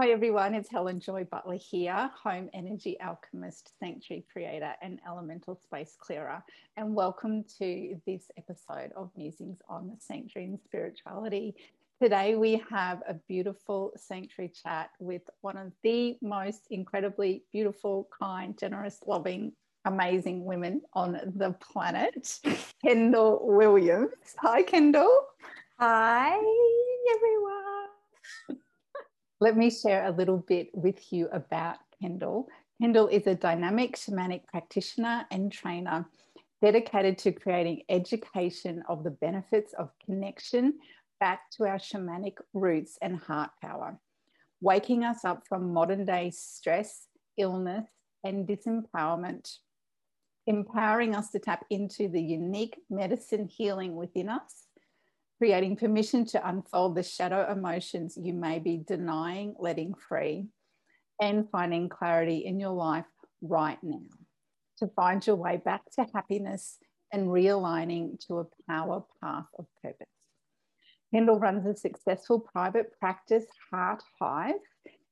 Hi everyone, it's Helen Joy Butler here, home energy alchemist, sanctuary creator, and elemental space clearer. And welcome to this episode of Musings on the Sanctuary and Spirituality. Today we have a beautiful sanctuary chat with one of the most incredibly beautiful, kind, generous, loving, amazing women on the planet, Kendall Williams. Hi, Kendall. Hi, everyone. Let me share a little bit with you about Kendall. Kendall is a dynamic shamanic practitioner and trainer dedicated to creating education of the benefits of connection back to our shamanic roots and heart power, waking us up from modern day stress, illness, and disempowerment, empowering us to tap into the unique medicine healing within us creating permission to unfold the shadow emotions you may be denying, letting free, and finding clarity in your life right now to find your way back to happiness and realigning to a power path of purpose. Kendall runs a successful private practice, Heart Hive,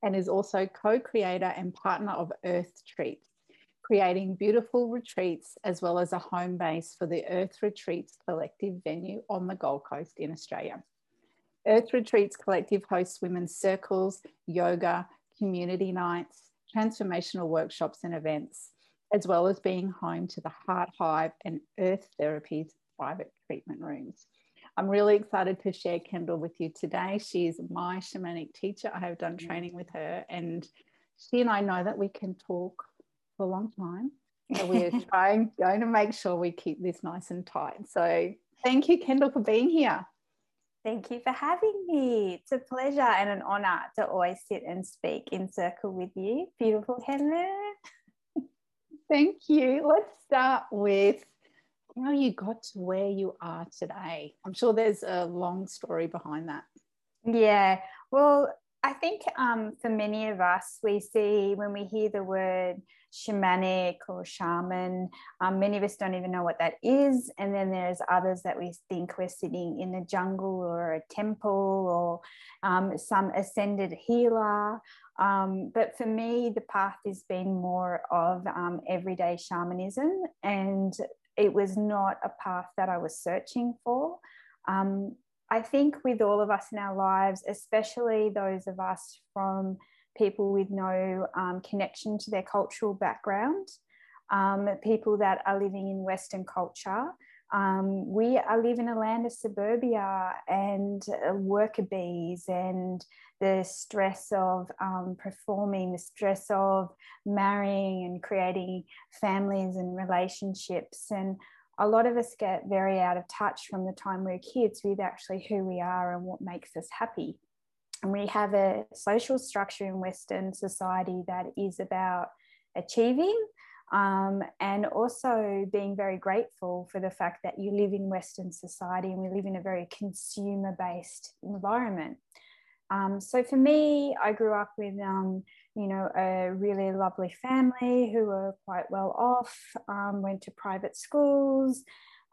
and is also co creator and partner of Earth Retreats, creating beautiful retreats as well as a home base for the Earth Retreats Collective venue on the Gold Coast in Australia. Earth Retreats Collective hosts women's circles, yoga, community nights, transformational workshops and events, as well as being home to the Heart Hive and Earth Therapies private treatment rooms. I'm really excited to share Kendall with you today. She is my shamanic teacher. I have done mm. training with her, and she and I know that we can talk for a long time. So we're trying going to make sure we keep this nice and tight. So thank you, Kendall, for being here. Thank you for having me. It's a pleasure and an honor to always sit and speak in circle with you. Beautiful Helen. Thank you. Let's start with how you got to where you are today. I'm sure there's a long story behind that. Yeah. Well, I think um, for many of us, we see when we hear the word shamanic or shaman, um, many of us don't even know what that is. And then there's others that we think we're sitting in a jungle or a temple or um, some ascended healer. Um, but for me, the path has been more of um, everyday shamanism. And it was not a path that I was searching for. Um, I think with all of us in our lives, especially those of us from people with no um, connection to their cultural background, um, people that are living in Western culture, um, we are live in a land of suburbia and uh, worker bees and the stress of um, performing, the stress of marrying and creating families and relationships. And a lot of us get very out of touch from the time we're kids with actually who we are and what makes us happy. And we have a social structure in Western society that is about achieving um, and also being very grateful for the fact that you live in Western society and we live in a very consumer based environment. Um, so for me, I grew up with, um, you know, a really lovely family who were quite well off, um, went to private schools,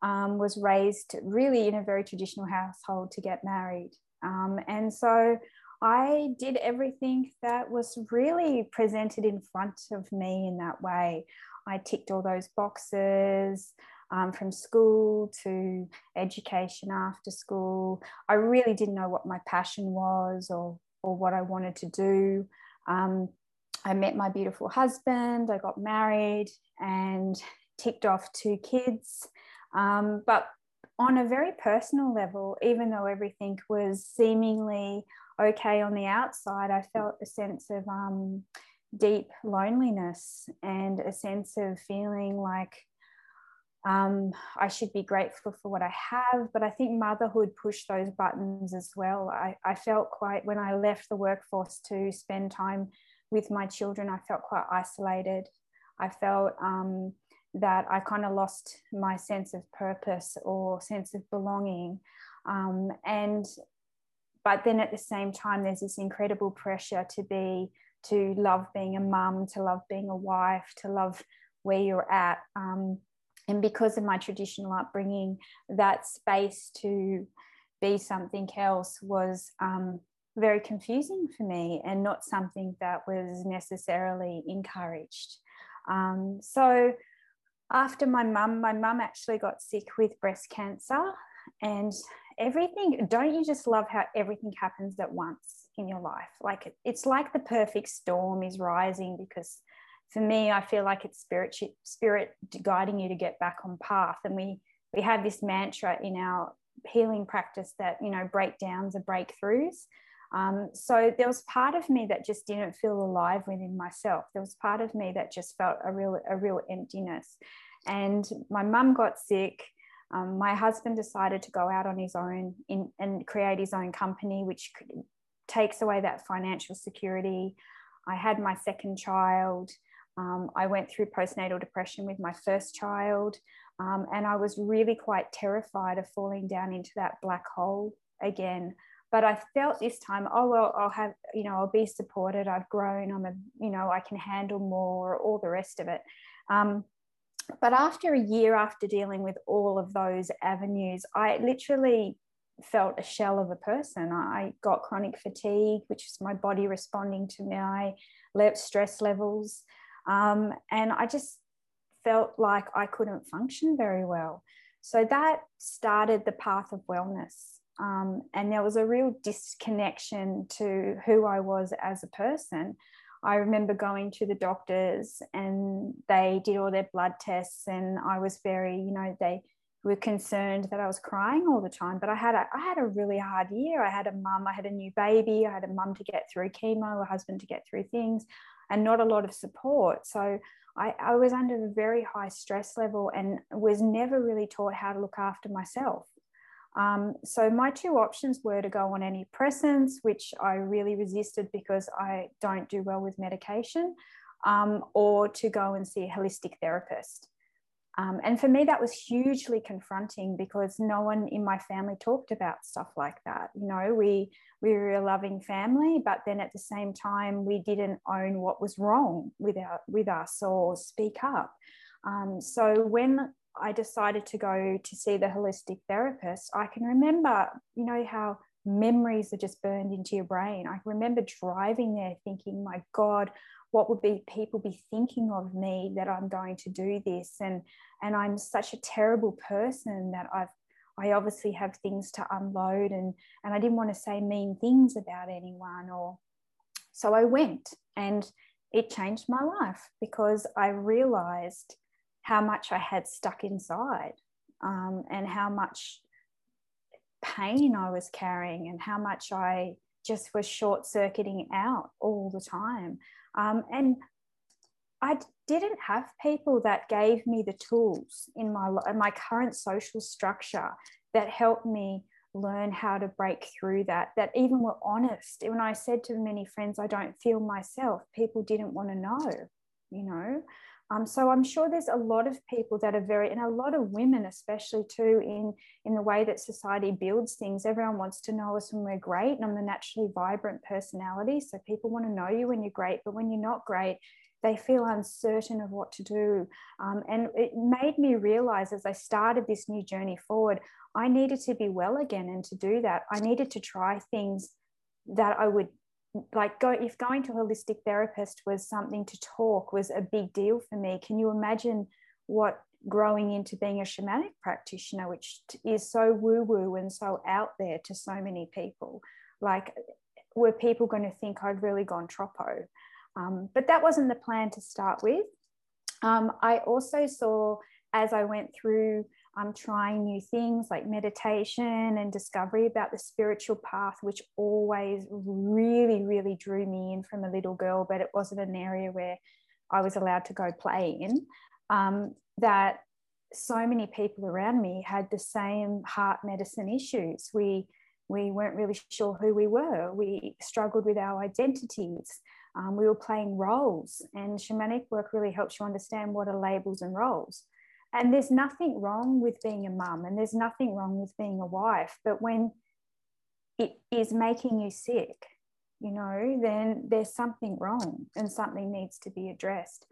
um, was raised really in a very traditional household to get married. Um, and so I did everything that was really presented in front of me in that way. I ticked all those boxes um, from school to education after school. I really didn't know what my passion was or, or what I wanted to do. Um, I met my beautiful husband, I got married and ticked off two kids. Um, but on a very personal level, even though everything was seemingly okay on the outside, I felt a sense of um, deep loneliness and a sense of feeling like um, I should be grateful for what I have, but I think motherhood pushed those buttons as well. I, I felt quite, when I left the workforce to spend time with my children, I felt quite isolated. I felt um, that I kind of lost my sense of purpose or sense of belonging. Um, and, but then at the same time, there's this incredible pressure to be, to love being a mum, to love being a wife, to love where you're at. Um, and because of my traditional upbringing, that space to be something else was um, very confusing for me and not something that was necessarily encouraged. Um, so after my mum, my mum actually got sick with breast cancer and everything, don't you just love how everything happens at once in your life? Like it's like the perfect storm is rising because for me, I feel like it's spirit, spirit guiding you to get back on path. And we, we have this mantra in our healing practice that, you know, breakdowns are breakthroughs. Um, so there was part of me that just didn't feel alive within myself. There was part of me that just felt a real a real emptiness. And my mum got sick. Um, my husband decided to go out on his own in, and create his own company, which takes away that financial security. I had my second child. Um, I went through postnatal depression with my first child. Um, and I was really quite terrified of falling down into that black hole again but I felt this time, oh well, I'll have, you know, I'll be supported. I've grown. I'm a, you know, I can handle more. All the rest of it. Um, but after a year after dealing with all of those avenues, I literally felt a shell of a person. I got chronic fatigue, which is my body responding to my stress levels, um, and I just felt like I couldn't function very well. So that started the path of wellness. Um, and there was a real disconnection to who I was as a person. I remember going to the doctors and they did all their blood tests, and I was very, you know, they were concerned that I was crying all the time. But I had a, I had a really hard year. I had a mum, I had a new baby, I had a mum to get through chemo, a husband to get through things, and not a lot of support. So I, I was under a very high stress level and was never really taught how to look after myself. Um, so my two options were to go on antidepressants, which I really resisted because I don't do well with medication, um, or to go and see a holistic therapist. Um, and for me, that was hugely confronting because no one in my family talked about stuff like that. You know, we we were a loving family, but then at the same time, we didn't own what was wrong with our with us or speak up. Um, so when I decided to go to see the holistic therapist, I can remember, you know, how memories are just burned into your brain. I remember driving there thinking, my God, what would be people be thinking of me that I'm going to do this? And and I'm such a terrible person that I've I obviously have things to unload and and I didn't want to say mean things about anyone or so I went and it changed my life because I realized how much I had stuck inside um, and how much pain I was carrying and how much I just was short circuiting out all the time. Um, and I didn't have people that gave me the tools in my in my current social structure that helped me learn how to break through that that even were honest when i said to many friends i don't feel myself people didn't want to know you know um, so I'm sure there's a lot of people that are very, and a lot of women, especially too, in in the way that society builds things. Everyone wants to know us when we're great, and I'm a naturally vibrant personality, so people want to know you when you're great. But when you're not great, they feel uncertain of what to do. Um, and it made me realize as I started this new journey forward, I needed to be well again, and to do that, I needed to try things that I would like go if going to a holistic therapist was something to talk was a big deal for me can you imagine what growing into being a shamanic practitioner which is so woo woo and so out there to so many people? Like were people going to think i'd really gone tropo? Um, but that wasn't the plan to start with. Um, i also saw as i went through I'm trying new things like meditation and discovery about the spiritual path, which always really, really drew me in from a little girl, but it wasn't an area where I was allowed to go play in. Um, that so many people around me had the same heart medicine issues. We we weren't really sure who we were. We struggled with our identities. Um, we were playing roles, and shamanic work really helps you understand what are labels and roles. And there's nothing wrong with being a mum and there's nothing wrong with being a wife. But when it is making you sick, you know, then there's something wrong and something needs to be addressed.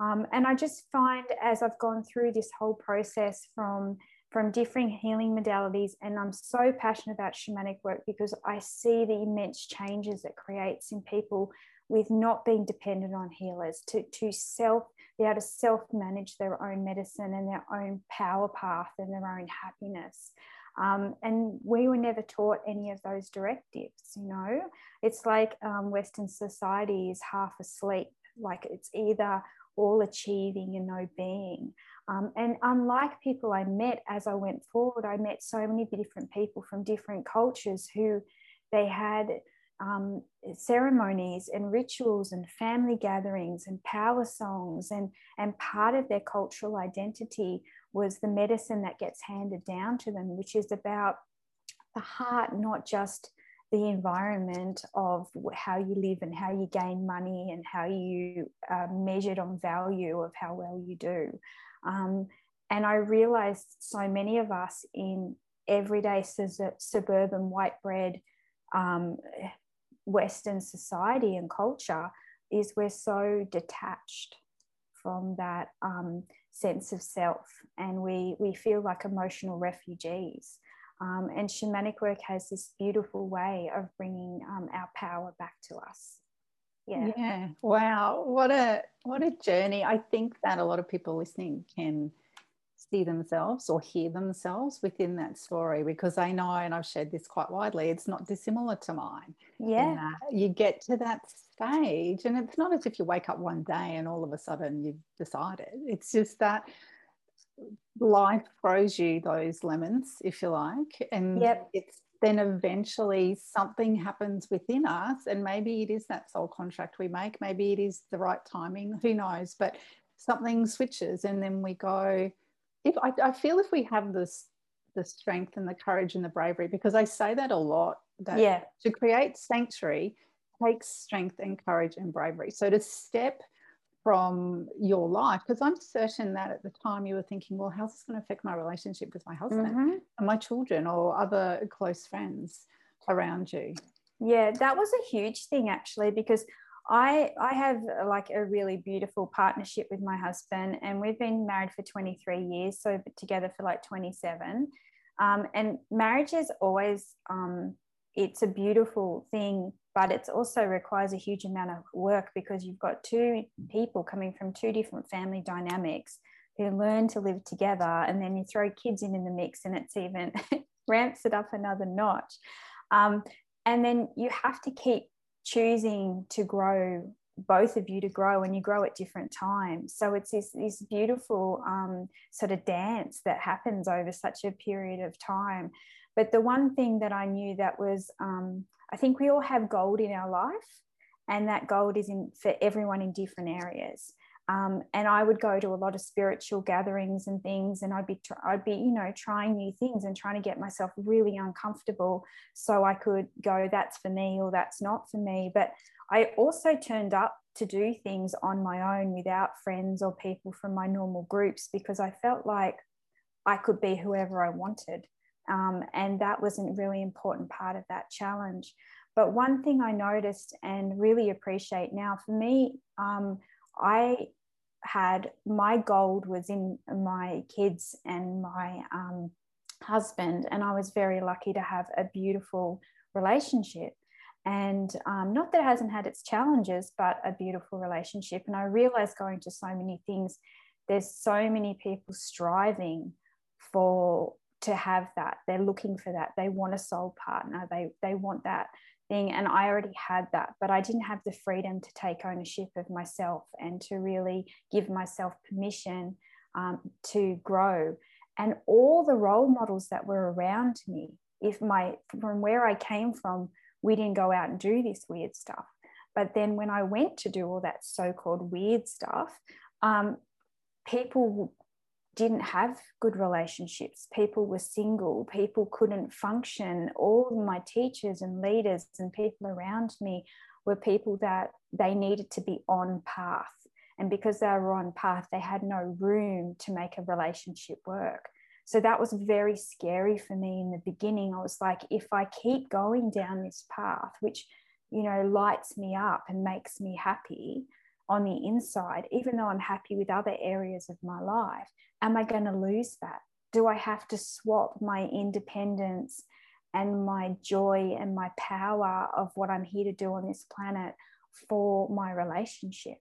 Um, and I just find as I've gone through this whole process from from differing healing modalities. And I'm so passionate about shamanic work because I see the immense changes it creates in people with not being dependent on healers to, to self be able to self manage their own medicine and their own power path and their own happiness. Um, and we were never taught any of those directives, you know. It's like um, Western society is half asleep, like it's either all achieving and no being. Um, and unlike people I met as I went forward, I met so many different people from different cultures who they had um, ceremonies and rituals and family gatherings and power songs. And and part of their cultural identity was the medicine that gets handed down to them which is about the heart not just the environment of how you live and how you gain money and how you are measured on value of how well you do. Um, and i realized so many of us in everyday suburban white bread um, Western society and culture is we're so detached from that um, sense of self and we, we feel like emotional refugees. Um, and shamanic work has this beautiful way of bringing um, our power back to us. Yeah. yeah. Wow. What a what a journey. I think that a lot of people listening can see themselves or hear themselves within that story because I know, and I've shared this quite widely, it's not dissimilar to mine. Yeah. You get to that stage, and it's not as if you wake up one day and all of a sudden you've decided. It's just that life throws you those lemons, if you like, and yep. it's then eventually something happens within us, and maybe it is that soul contract we make, maybe it is the right timing, who knows, but something switches, and then we go, if I, I feel if we have this the strength and the courage and the bravery because i say that a lot that yeah. to create sanctuary takes strength and courage and bravery. So to step from your life because i'm certain that at the time you were thinking well how's this going to affect my relationship with my husband mm-hmm. and my children or other close friends around you? Yeah that was a huge thing actually because I I have uh, like a really beautiful partnership with my husband, and we've been married for 23 years, so together for like 27. Um, and marriage is always um, it's a beautiful thing, but it also requires a huge amount of work because you've got two people coming from two different family dynamics who learn to live together, and then you throw kids in in the mix, and it's even ramps it up another notch. Um, and then you have to keep choosing to grow both of you to grow and you grow at different times. So it's this, this beautiful um, sort of dance that happens over such a period of time. But the one thing that i knew that was um, i think we all have gold in our life and that gold is in for everyone in different areas um, and I would go to a lot of spiritual gatherings and things, and I'd be, I'd be, you know, trying new things and trying to get myself really uncomfortable so I could go, that's for me or that's not for me. But I also turned up to do things on my own without friends or people from my normal groups because I felt like I could be whoever I wanted. Um, and that was a really important part of that challenge. But one thing I noticed and really appreciate now for me, um, I had my gold was in my kids and my um, husband, and I was very lucky to have a beautiful relationship. And um, not that it hasn't had its challenges, but a beautiful relationship. And I realized going to so many things, there's so many people striving for to have that. They're looking for that. They want a soul partner. They they want that thing and i already had that but i didn't have the freedom to take ownership of myself and to really give myself permission um, to grow. And all the role models that were around me if my from where i came from we didn't go out and do this weird stuff. But then when i went to do all that so-called weird stuff um, people didn't have good relationships. People were single. People couldn't function. All my teachers and leaders and people around me were people that they needed to be on path. And because they were on path, they had no room to make a relationship work. So that was very scary for me in the beginning. I was like, if I keep going down this path, which, you know, lights me up and makes me happy, on the inside, even though I'm happy with other areas of my life, am I going to lose that? do I have to swap my independence and my joy and my power of what I'm here to do on this planet for my relationship?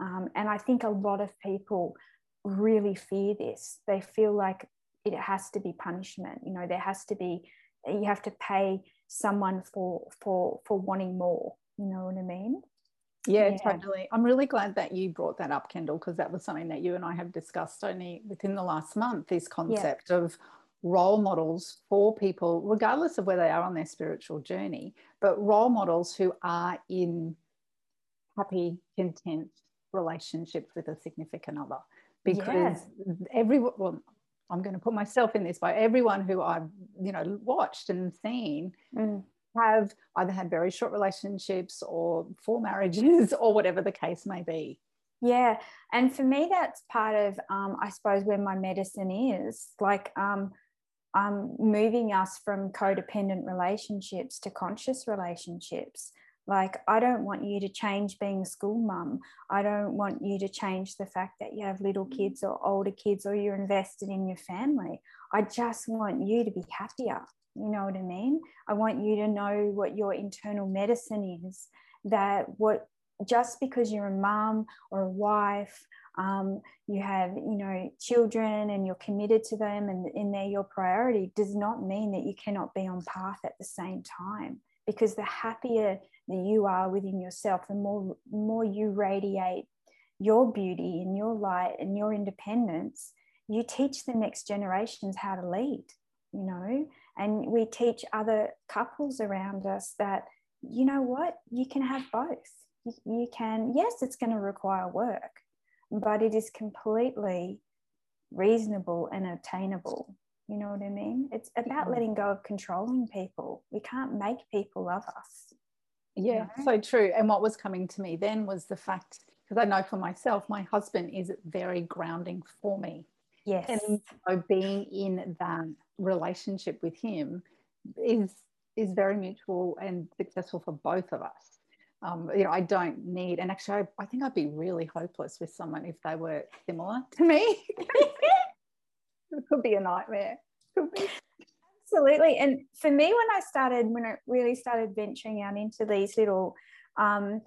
Um, and I think a lot of people really fear this. They feel like it has to be punishment. You know, there has to be, you have to pay someone for for for wanting more. You know what I mean? Yeah, yeah, totally. I'm really glad that you brought that up, Kendall, because that was something that you and I have discussed only within the last month this concept yeah. of role models for people, regardless of where they are on their spiritual journey, but role models who are in happy, content relationships with a significant other. Because yeah. everyone, well, I'm going to put myself in this by everyone who I've, you know, watched and seen. Mm have either had very short relationships or four marriages or whatever the case may be. Yeah. And for me, that's part of, um, I suppose, where my medicine is like um, um, moving us from codependent relationships to conscious relationships. Like, I don't want you to change being a school mum. I don't want you to change the fact that you have little kids or older kids or you're invested in your family. I just want you to be happier. You know what I mean? I want you to know what your internal medicine is. That what just because you're a mom or a wife, um, you have you know children and you're committed to them and, and they're your priority does not mean that you cannot be on path at the same time. Because the happier that you are within yourself, the more more you radiate your beauty and your light and your independence, you teach the next generations how to lead. You know, and we teach other couples around us that you know what? You can have both. You can yes it's going to require work but it is completely reasonable and attainable. You know what i mean? It's about letting go of controlling people. We can't make people love us. Yeah you know? so true. And what was coming to me then was the fact because i know for myself my husband is very grounding for me. Yes. And so being in that relationship with him is is very mutual and successful for both of us. Um, you know, I don't need, and actually, I, I, think I'd be really hopeless with someone if they were similar to me. it could be a nightmare. Be. Absolutely. And for me, when I started, when I really started venturing out into these little um,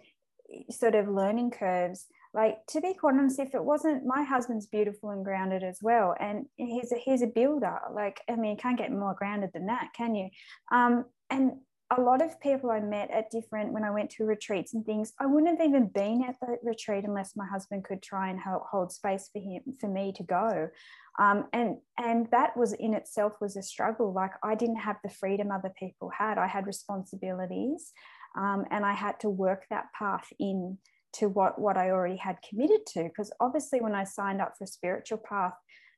sort of learning curves, like to be quite honest if it wasn't my husband's beautiful and grounded as well and he's a he's a builder like i mean you can't get more grounded than that can you um, and a lot of people I met at different when I went to retreats and things, I wouldn't have even been at the retreat unless my husband could try and hold space for him for me to go. Um, and and that was in itself was a struggle. Like I didn't have the freedom other people had. I had responsibilities, um, and I had to work that path in to what what I already had committed to. Because obviously, when I signed up for a spiritual path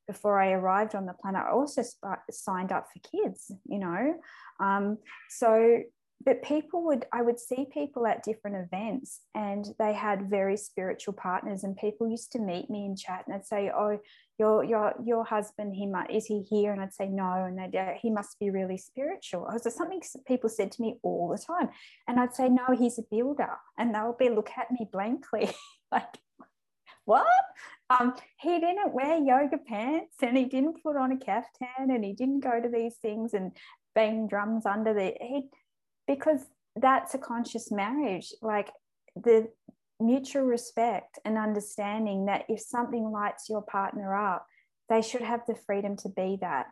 before I arrived on the planet, I also signed up for kids. You know, um, so but people would i would see people at different events and they had very spiritual partners and people used to meet me and chat and i'd say oh your your your husband he might is he here? And i'd say no. And they'd uh, he must be really spiritual. It was something people said to me all the time. And i'd say no he's a builder. And they'll be look at me blankly like what? Um, he didn't wear yoga pants and he didn't put on a caftan and he didn't go to these things and bang drums under the he because that's a conscious marriage like the mutual respect and understanding that if something lights your partner up, they should have the freedom to be that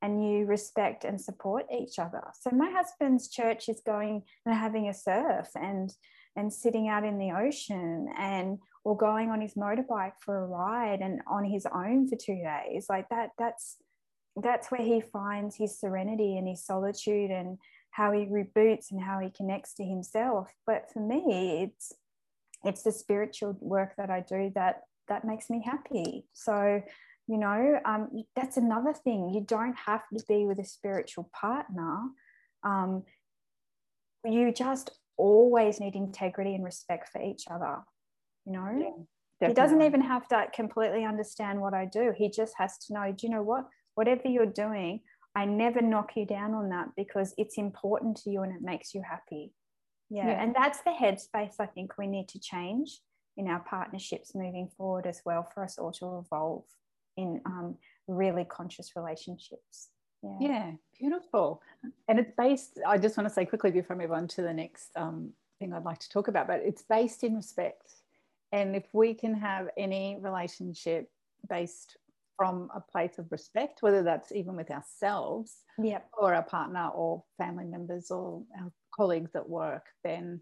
and you respect and support each other. So my husband's church is going and having a surf and and sitting out in the ocean and or going on his motorbike for a ride and on his own for two days. Like that that's that's where he finds his serenity and his solitude and how he reboots and how he connects to himself. But for me, it's it's the spiritual work that I do that that makes me happy. So, you know, um, that's another thing. You don't have to be with a spiritual partner. Um, you just always need integrity and respect for each other. You know, yeah, he doesn't even have to completely understand what I do. He just has to know. Do you know what? Whatever you're doing, I never knock you down on that because it's important to you and it makes you happy yeah. yeah. And that's the headspace I think we need to change in our partnerships moving forward as well for us all to evolve in um, really conscious relationships. Yeah. yeah, beautiful. And it's based, I just want to say quickly before I move on to the next um, thing I'd like to talk about, but it's based in respect. And if we can have any relationship based from a place of respect, whether that's even with ourselves yep. or our partner or family members or our colleagues at work, then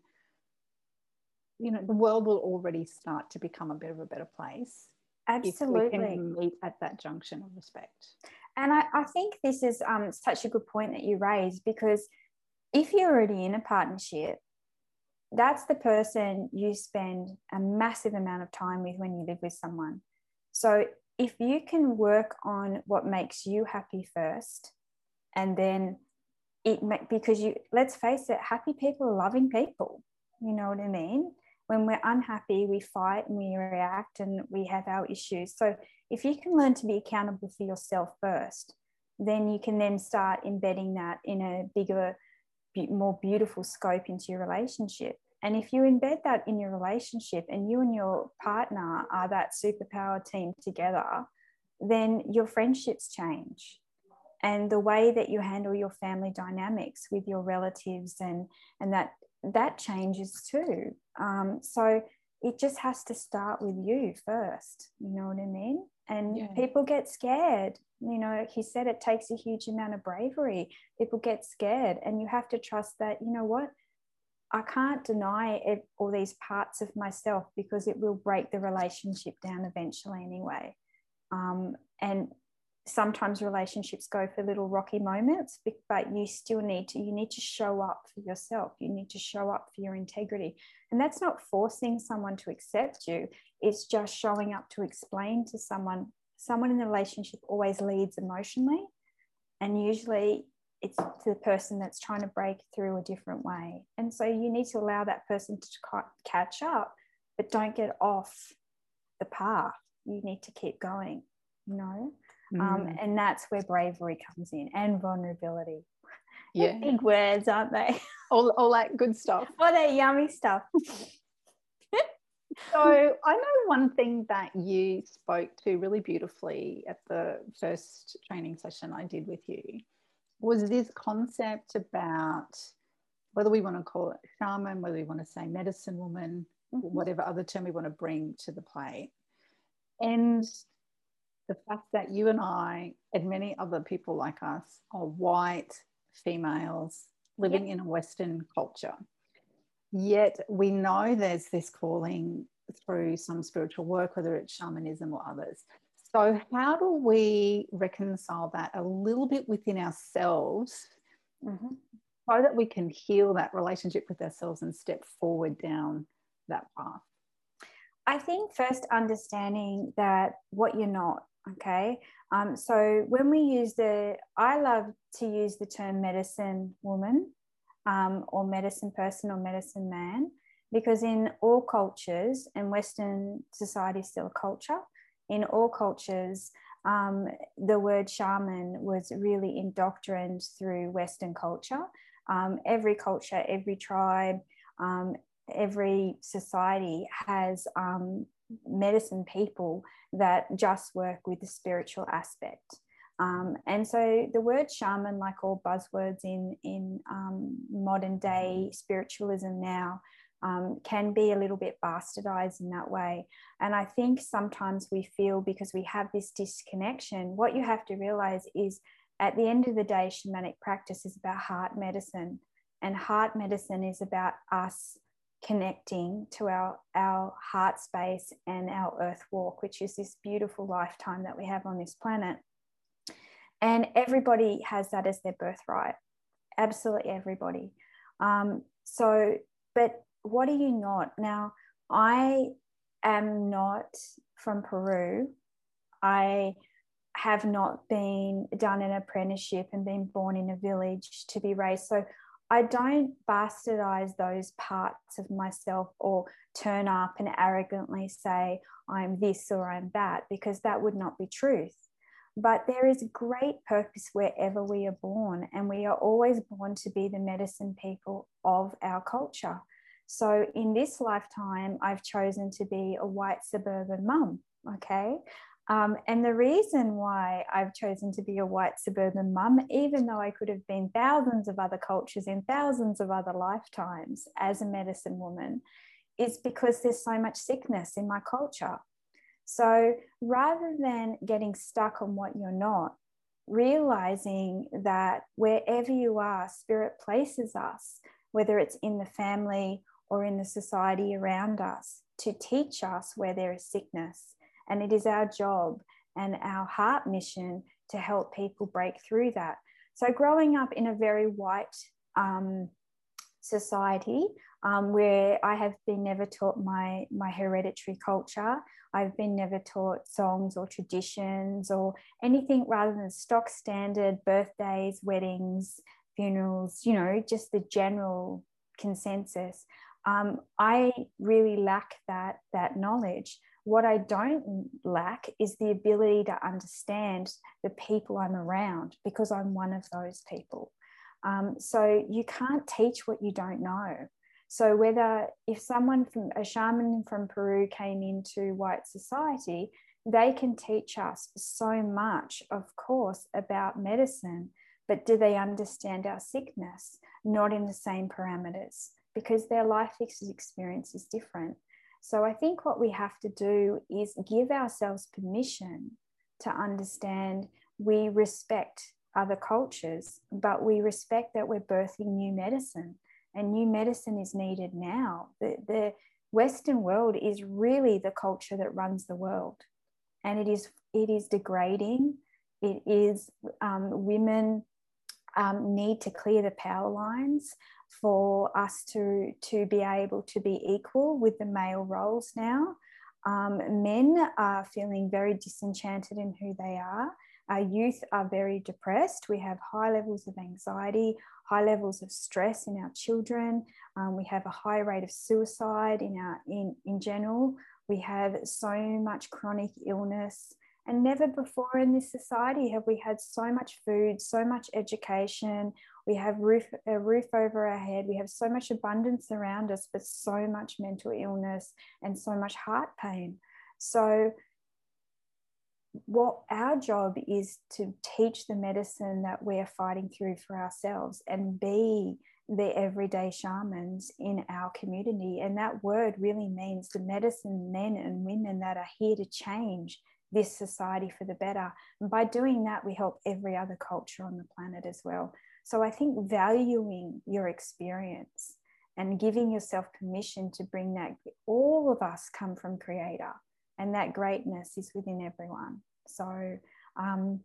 you know the world will already start to become a bit of a better place. Absolutely. If we can meet at that junction of respect. And I, I think this is um, such a good point that you raised because if you're already in a partnership, that's the person you spend a massive amount of time with when you live with someone. So if you can work on what makes you happy first, and then it make because you let's face it, happy people are loving people. You know what I mean? When we're unhappy, we fight and we react and we have our issues. So if you can learn to be accountable for yourself first, then you can then start embedding that in a bigger, more beautiful scope into your relationship. And if you embed that in your relationship and you and your partner are that superpower team together, then your friendships change. And the way that you handle your family dynamics with your relatives and, and that that changes too. Um, so it just has to start with you first. You know what I mean? And yeah. people get scared. You know, he said it takes a huge amount of bravery. People get scared, and you have to trust that, you know what? I can't deny it, all these parts of myself because it will break the relationship down eventually anyway. Um, and sometimes relationships go for little rocky moments, but you still need to, you need to show up for yourself. You need to show up for your integrity. And that's not forcing someone to accept you, it's just showing up to explain to someone. Someone in the relationship always leads emotionally. And usually it's the person that's trying to break through a different way. And so you need to allow that person to catch up, but don't get off the path. You need to keep going, you know? Um, mm. Um, and that's where bravery comes in and vulnerability. Yeah. Big words, aren't they? All, all that good stuff. all that yummy stuff. so I know one thing that you spoke to really beautifully at the first training session I did with you was this concept about whether we want to call it shaman, whether we want to say medicine woman, mm-hmm. whatever other term we want to bring to the plate. And the fact that you and I, and many other people like us, are white females living yep. in a Western culture. Yet we know there's this calling through some spiritual work, whether it's shamanism or others, so, how do we reconcile that a little bit within ourselves mm-hmm. so that we can heal that relationship with ourselves and step forward down that path? I think first understanding that what you're not, okay? Um, so, when we use the, I love to use the term medicine woman um, or medicine person or medicine man because in all cultures, and Western society is still a culture, in all cultures, um, the word shaman was really indoctrined through Western culture. Um, every culture, every tribe, um, every society has um, medicine people that just work with the spiritual aspect. Um, and so the word shaman, like all buzzwords in, in um, modern day spiritualism now, um, can be a little bit bastardized in that way. And I think sometimes we feel because we have this disconnection, what you have to realize is at the end of the day, shamanic practice is about heart medicine. And heart medicine is about us connecting to our, our heart space and our earth walk, which is this beautiful lifetime that we have on this planet. And everybody has that as their birthright, absolutely everybody. Um, so, but what are you not? Now, I am not from Peru. I have not been done an apprenticeship and been born in a village to be raised. So I don't bastardize those parts of myself or turn up and arrogantly say I'm this or I'm that because that would not be truth. But there is great purpose wherever we are born, and we are always born to be the medicine people of our culture. So in this lifetime, I've chosen to be a white suburban mum. Okay. Um, and the reason why I've chosen to be a white suburban mum, even though I could have been thousands of other cultures in thousands of other lifetimes as a medicine woman, is because there's so much sickness in my culture. So rather than getting stuck on what you're not, realizing that wherever you are, spirit places us, whether it's in the family or in the society around us, to teach us where there is sickness. And it is our job and our heart mission to help people break through that. So, growing up in a very white um, society um, where I have been never taught my, my hereditary culture, I've been never taught songs or traditions or anything rather than stock standard birthdays, weddings, funerals, you know, just the general consensus. Um, I really lack that, that knowledge. What I don't lack is the ability to understand the people I'm around because I'm one of those people. Um, so you can't teach what you don't know. So whether if someone from a shaman from Peru came into white society, they can teach us so much, of course, about medicine, but do they understand our sickness? Not in the same parameters because their life experience is different. So I think what we have to do is give ourselves permission to understand we respect other cultures, but we respect that we're birthing new medicine and new medicine is needed now. The, the Western world is really the culture that runs the world, and it is it is degrading. It is um, women um, need to clear the power lines for us to to be able to be equal with the male roles now. Um, men are feeling very disenchanted in who they are. Our youth are very depressed. We have high levels of anxiety, high levels of stress in our children. Um, we have a high rate of suicide in our in, in general. We have so much chronic illness. And never before in this society have we had so much food, so much education. We have roof, a roof over our head. We have so much abundance around us, but so much mental illness and so much heart pain. So what our job is to teach the medicine that we're fighting through for ourselves and be the everyday shamans in our community. And that word really means the medicine men and women that are here to change this society for the better. And by doing that, we help every other culture on the planet as well. So I think valuing your experience and giving yourself permission to bring that, all of us come from Creator and that greatness is within everyone. So um,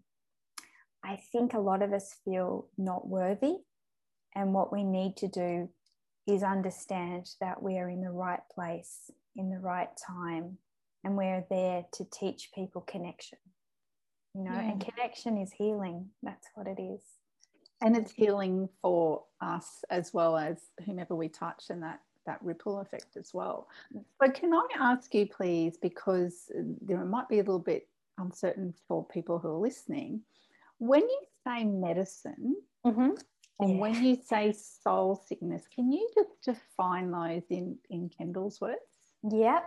I think a lot of us feel not worthy, and what we need to do is understand that we are in the right place, in the right time, and we're there to teach people connection. You know, yeah. and connection is healing. That's what it is. And it's healing for us as well as whomever we touch, and that that ripple effect as well. But can I ask you, please, because there might be a little bit uncertain for people who are listening, when you say medicine mm-hmm. and yeah. when you say soul sickness, can you just define those in, in Kendall's words? Yeah.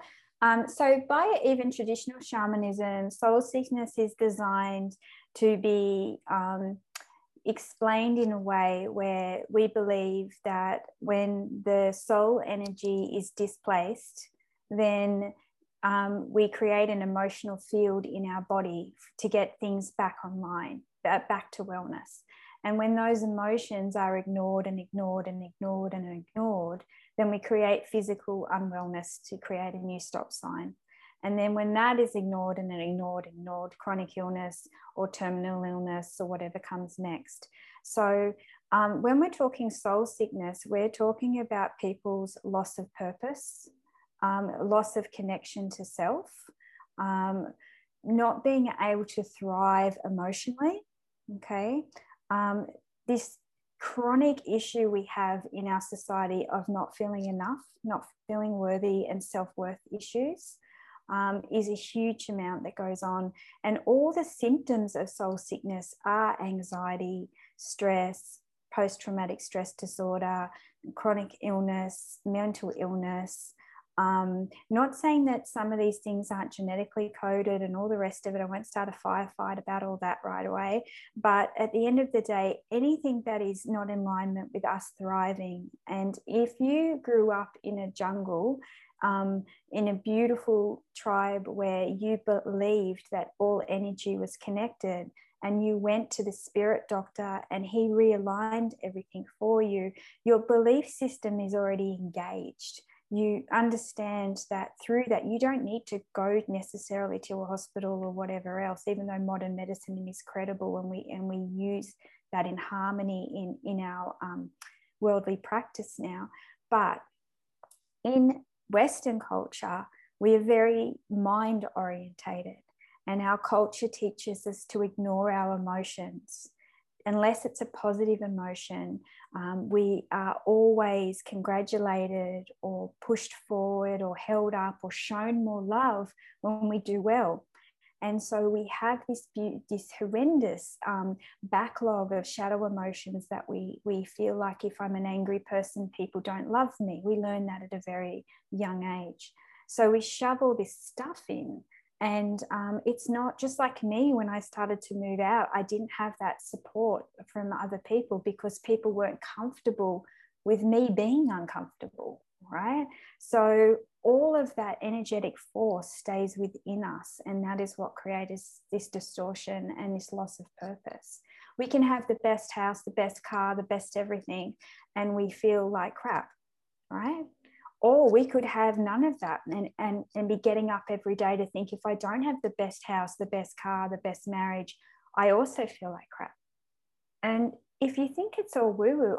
Um, so, by even traditional shamanism, soul sickness is designed to be um, explained in a way where we believe that when the soul energy is displaced, then um, we create an emotional field in our body to get things back online, back to wellness. And when those emotions are ignored and ignored and ignored and ignored, then we create physical unwellness to create a new stop sign. And then when that is ignored and ignored, ignored, chronic illness or terminal illness or whatever comes next. So um, when we're talking soul sickness, we're talking about people's loss of purpose, um, loss of connection to self, um, not being able to thrive emotionally. Okay. Um, this chronic issue we have in our society of not feeling enough, not feeling worthy, and self worth issues. Um, is a huge amount that goes on. And all the symptoms of soul sickness are anxiety, stress, post traumatic stress disorder, chronic illness, mental illness, Um, not saying that some of these things aren't genetically coded and all the rest of it. I won't start a firefight about all that right away. But at the end of the day, anything that is not in alignment with us thriving, and if you grew up in a jungle, um, in a beautiful tribe where you believed that all energy was connected, and you went to the spirit doctor and he realigned everything for you, your belief system is already engaged. You understand that through that you don't need to go necessarily to a hospital or whatever else even though modern medicine is credible and we and we use that in harmony in in our um, worldly practice now. But in western culture we are very mind orientated and our culture teaches us to ignore our emotions unless it's a positive emotion, um, we are always congratulated or pushed forward or held up or shown more love when we do well. And so we have this, this horrendous um, backlog of shadow emotions that we, we feel like if I'm an angry person, people don't love me. We learn that at a very young age. So we shovel this stuff in and um, it's not just like me when I started to move out, I didn't have that support from other people because people weren't comfortable with me being uncomfortable, right? So all of that energetic force stays within us. And that is what creates this distortion and this loss of purpose. We can have the best house, the best car, the best everything, and we feel like crap, right? or we could have none of that and, and, and be getting up every day to think if I don't have the best house, the best car, the best marriage, I also feel like crap. And if you think it's all woo woo,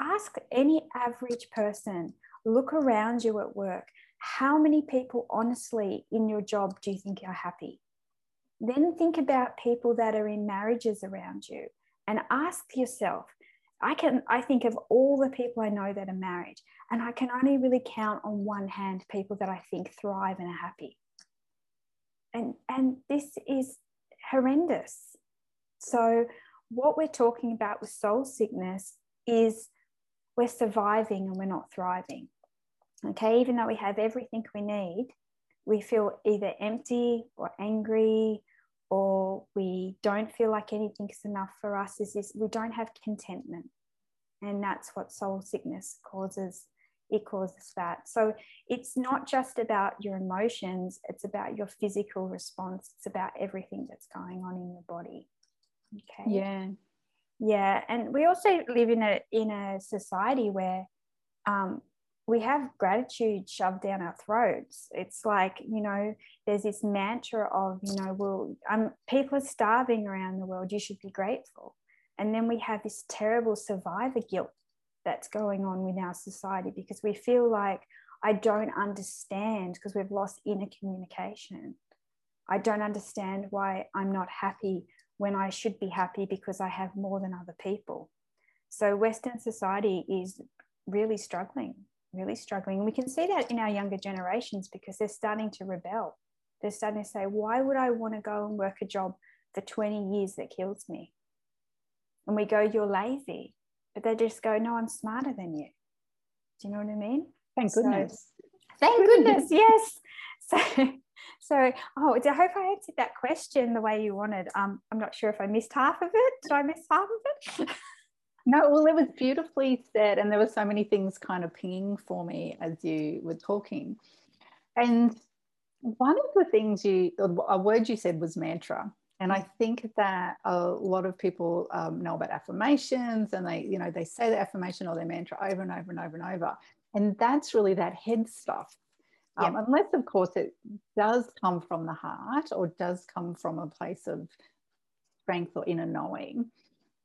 ask any average person, look around you at work. How many people, honestly, in your job do you think are happy? Then think about people that are in marriages around you and ask yourself I can I think of all the people I know that are married, and I can only really count on one hand people that I think thrive and are happy. And and this is horrendous. So what we're talking about with soul sickness is we're surviving and we're not thriving. Okay, even though we have everything we need, we feel either empty or angry or we don't feel like anything's enough for us is this we don't have contentment. And that's what soul sickness causes. It causes that. So it's not just about your emotions it's about your physical response. It's about everything that's going on in your body. Okay. Yeah. Yeah and we also live in a in a society where um, we have gratitude shoved down our throats. It's like, you know, there's this mantra of, you know, well, um, people are starving around the world. You should be grateful. And then we have this terrible survivor guilt that's going on with our society because we feel like I don't understand because we've lost inner communication. I don't understand why I'm not happy when I should be happy because I have more than other people. So, Western society is really struggling really struggling. And We can see that in our younger generations because they're starting to rebel. They're starting to say, why would I want to go and work a job for 20 years that kills me? And we go, you're lazy. But they just go, no, I'm smarter than you. Do you know what I mean? Thank goodness. So, thank goodness, yes. So, so oh, I hope I answered that question the way you wanted. Um, I'm not sure if I missed half of it. Did I miss half of it? No, well, it was beautifully said, and there were so many things kind of pinging for me as you were talking. And one of the things you, a word you said was mantra. And I think that a lot of people um, know about affirmations and they, you know, they say the affirmation or their mantra over and over and over and over. And that's really that head stuff. Um, yep. Unless, of course, it does come from the heart or does come from a place of strength or inner knowing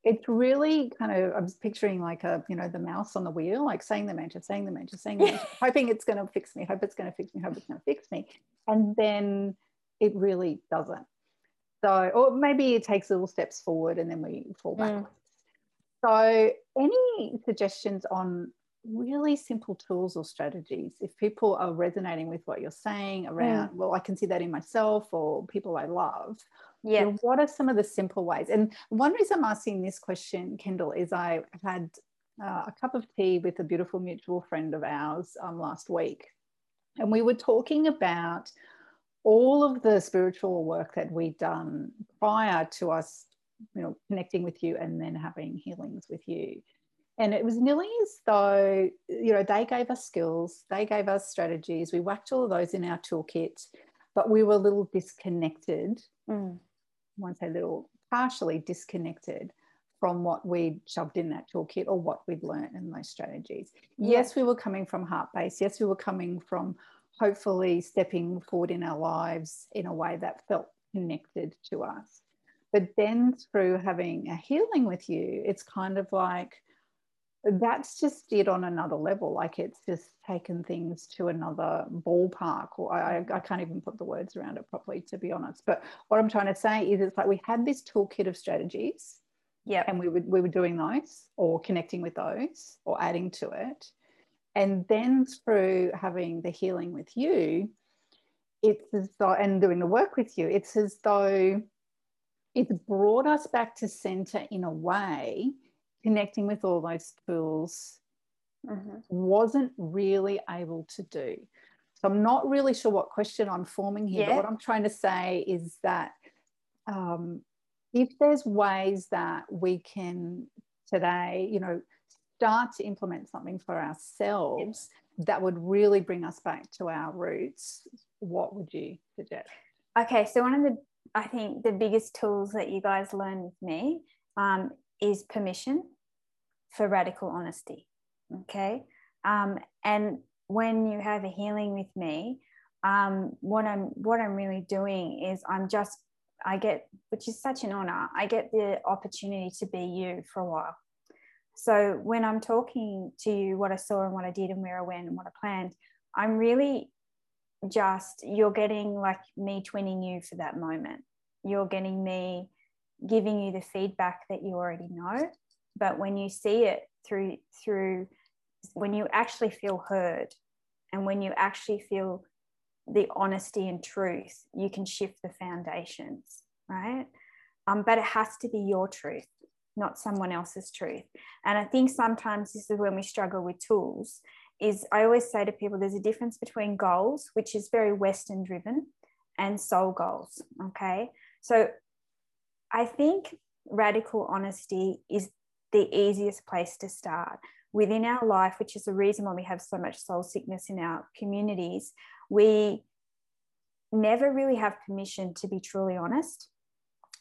it's really kind of i'm picturing like a you know the mouse on the wheel like saying the mantra saying the mantra saying the mantra hoping it's going to fix me hope it's going to fix me hope it's going to fix me and then it really doesn't so or maybe it takes little steps forward and then we fall back mm. so any suggestions on really simple tools or strategies if people are resonating with what you're saying around mm. well i can see that in myself or people i love yeah. You know, what are some of the simple ways? And one reason I'm asking this question, Kendall, is I had uh, a cup of tea with a beautiful mutual friend of ours um, last week. And we were talking about all of the spiritual work that we'd done prior to us, you know, connecting with you and then having healings with you. And it was nearly as though, you know, they gave us skills, they gave us strategies, we whacked all of those in our toolkit, but we were a little disconnected. Mm. Won't say little, partially disconnected from what we'd shoved in that toolkit or what we'd learned in those strategies. Yes, we were coming from heart base. Yes, we were coming from hopefully stepping forward in our lives in a way that felt connected to us. But then through having a healing with you, it's kind of like that's just it on another level. Like it's just taken things to another ballpark, or I, I can't even put the words around it properly, to be honest. But what I'm trying to say is it's like we had this toolkit of strategies yeah. And we would we were doing those or connecting with those or adding to it. And then through having the healing with you, it's as though and doing the work with you, it's as though it's brought us back to center in a way, connecting with all those tools mm-hmm. wasn't really able to do. So I'm not really sure what question I'm forming here, yeah. but what I'm trying to say is that um, if there's ways that we can today, you know, start to implement something for ourselves that would really bring us back to our roots, what would you suggest? Okay, so one of the, I think the biggest tools that you guys learn with me um, is permission for radical honesty. Okay, um, and when you have a healing with me, um, what I'm what I'm really doing is I'm just I get, which is such an honor, I get the opportunity to be you for a while. So when I'm talking to you what I saw and what I did and where I went and what I planned, I'm really just, you're getting like me twinning you for that moment. You're getting me giving you the feedback that you already know. But when you see it through, through, when you actually feel heard and when you actually feel the honesty and truth, you can shift the foundations, right? Um, but it has to be your truth, not someone else's truth. And I think sometimes this is when we struggle with tools. Is I always say to people, there's a difference between goals, which is very Western driven, and soul goals. Okay, so I think radical honesty is the easiest place to start within our life, which is the reason why we have so much soul sickness in our communities we never really have permission to be truly honest.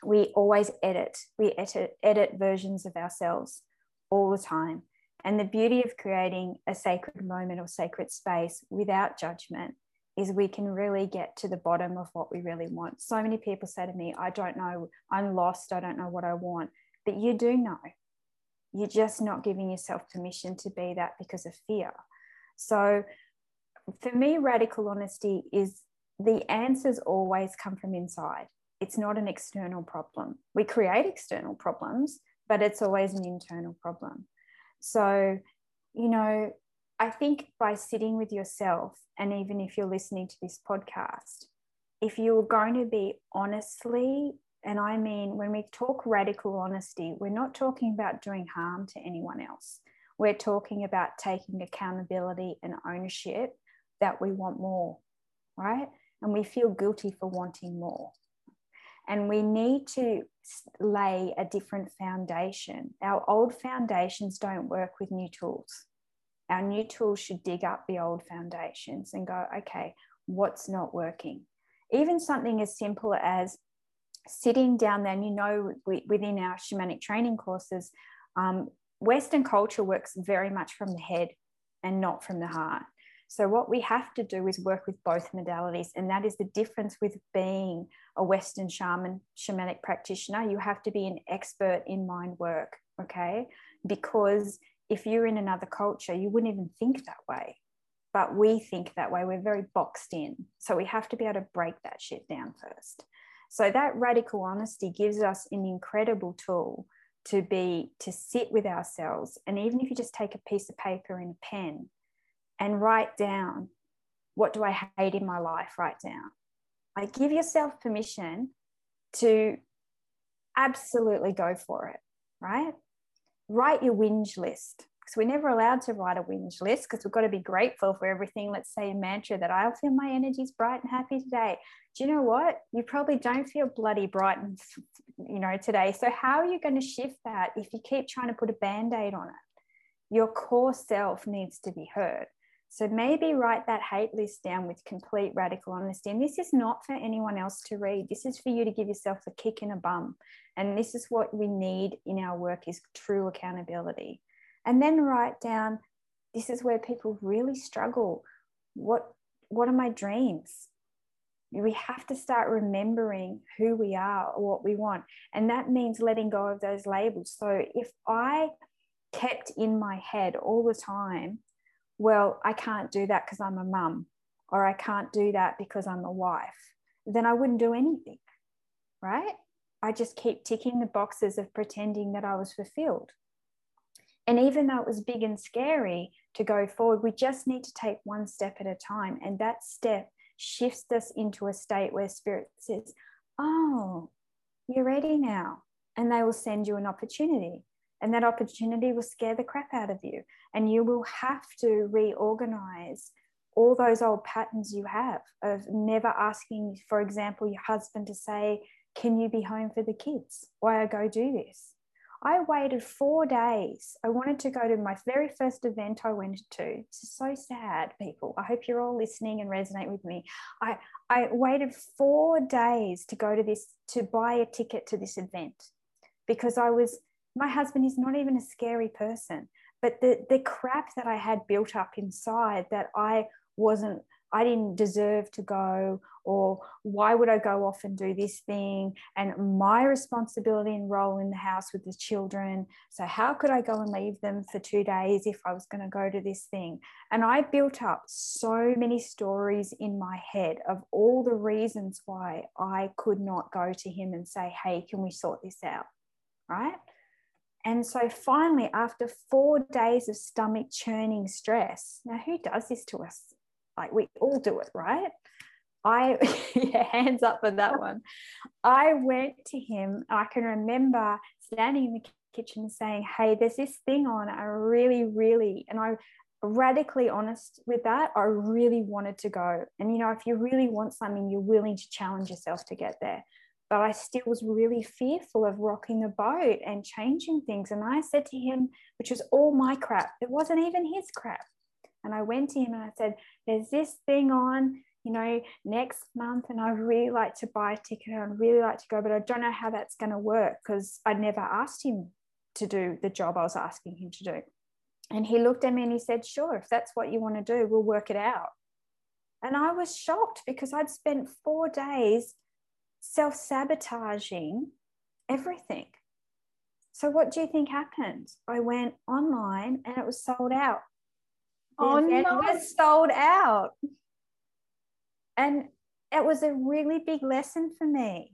We always edit, we edit, edit versions of ourselves all the time. And the beauty of creating a sacred moment or sacred space without judgment is we can really get to the bottom of what we really want. So many people say to me, I don't know, I'm lost, I don't know what I want. But you do know. You're just not giving yourself permission to be that because of fear. So for me, radical honesty is the answers always come from inside. It's not an external problem. We create external problems, but it's always an internal problem. So, you know, I think by sitting with yourself, and even if you're listening to this podcast, if you're going to be honestly, and I mean, when we talk radical honesty, we're not talking about doing harm to anyone else. We're talking about taking accountability and ownership that we want more, right? And we feel guilty for wanting more. And we need to lay a different foundation. Our old foundations don't work with new tools. Our new tools should dig up the old foundations and go, okay, what's not working? Even something as simple as sitting down there, and you know, within our shamanic training courses, um, Western culture works very much from the head and not from the heart. So, what we have to do is work with both modalities, and that is the difference with being a Western shaman, shamanic practitioner. You have to be an expert in mind work, okay? Because if you're in another culture, you wouldn't even think that way. But we think that way. We're very boxed in. So, we have to be able to break that shit down first. So, that radical honesty gives us an incredible tool to be to sit with ourselves and even if you just take a piece of paper and a pen and write down what do I hate in my life, write down. Like give yourself permission to absolutely go for it, right? Write your whinge list. Because we're never allowed to write a whinge list because we've got to be grateful for everything. Let's say a mantra that I feel my energy is bright and happy today. Do you know what? You probably don't feel bloody bright and you know today. So how are you going to shift that if you keep trying to put a band-aid on it? Your core self needs to be heard. So maybe write that hate list down with complete radical honesty. And this is not for anyone else to read. This is for you to give yourself a kick in a bum. And this is what we need in our work is true accountability. And then write down, this is where people really struggle. What what are my dreams? We have to start remembering who we are or what we want. And that means letting go of those labels. So if I kept in my head all the time, well, I can't do that because I'm a mum, or I can't do that because I'm a wife, then I wouldn't do anything, right? I just keep ticking the boxes of pretending that I was fulfilled. And even though it was big and scary to go forward, we just need to take one step at a time. And that step shifts us into a state where spirit says, Oh, you're ready now. And they will send you an opportunity. And that opportunity will scare the crap out of you. And you will have to reorganize all those old patterns you have of never asking, for example, your husband to say, Can you be home for the kids? Why I go do this? I waited four days. I wanted to go to my very first event I went to. It's so sad, people. I hope you're all listening and resonate with me. I, I waited four days to go to this, to buy a ticket to this event because I was, my husband is not even a scary person, but the, the crap that I had built up inside that I wasn't I didn't deserve to go, or why would I go off and do this thing? And my responsibility and role in the house with the children. So, how could I go and leave them for two days if I was going to go to this thing? And I built up so many stories in my head of all the reasons why I could not go to him and say, Hey, can we sort this out? Right. And so finally, after four days of stomach churning stress, now who does this to us? Like we all do it, right? I, yeah, hands up for that one. I went to him. I can remember standing in the kitchen saying, Hey, there's this thing on. I really, really, and I radically honest with that. I really wanted to go. And, you know, if you really want something, you're willing to challenge yourself to get there. But I still was really fearful of rocking the boat and changing things. And I said to him, which was all my crap, it wasn't even his crap. And I went to him and I said, There's this thing on, you know, next month, and I really like to buy a ticket. And I'd really like to go, but I don't know how that's going to work because I'd never asked him to do the job I was asking him to do. And he looked at me and he said, Sure, if that's what you want to do, we'll work it out. And I was shocked because I'd spent four days self sabotaging everything. So, what do you think happened? I went online and it was sold out oh, no. it was sold out. And it was a really big lesson for me,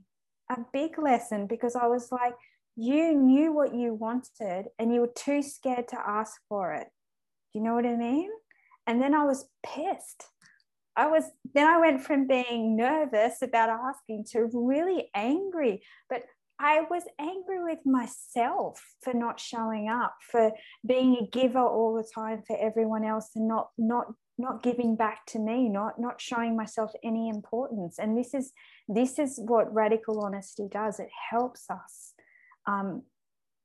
a big lesson because I was like, you knew what you wanted and you were too scared to ask for it. Do you know what I mean? And then I was pissed. I was then I went from being nervous about asking to really angry. But I was angry with myself for not showing up, for being a giver all the time for everyone else and not not not giving back to me, not not showing myself any importance. And this is this is what radical honesty does. It helps us. Um,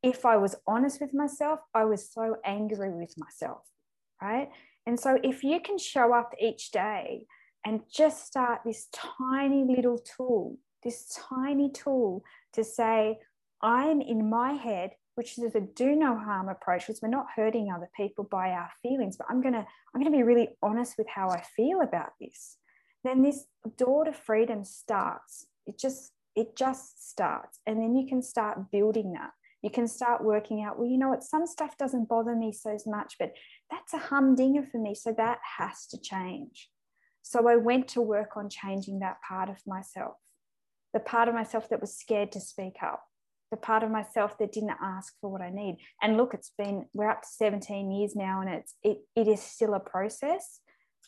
if I was honest with myself, I was so angry with myself, right? And so if you can show up each day and just start this tiny little tool, this tiny tool to say, I'm in my head, which is a do no harm approach, because we're not hurting other people by our feelings, but I'm gonna, I'm gonna be really honest with how I feel about this. Then this door to freedom starts. It just, it just starts. And then you can start building that. You can start working out, well, you know what, some stuff doesn't bother me so much, but that's a humdinger for me. So that has to change. So I went to work on changing that part of myself the part of myself that was scared to speak up, the part of myself that didn't ask for what I need. And look, it's been, we're up to 17 years now and it's, it, it is still a process,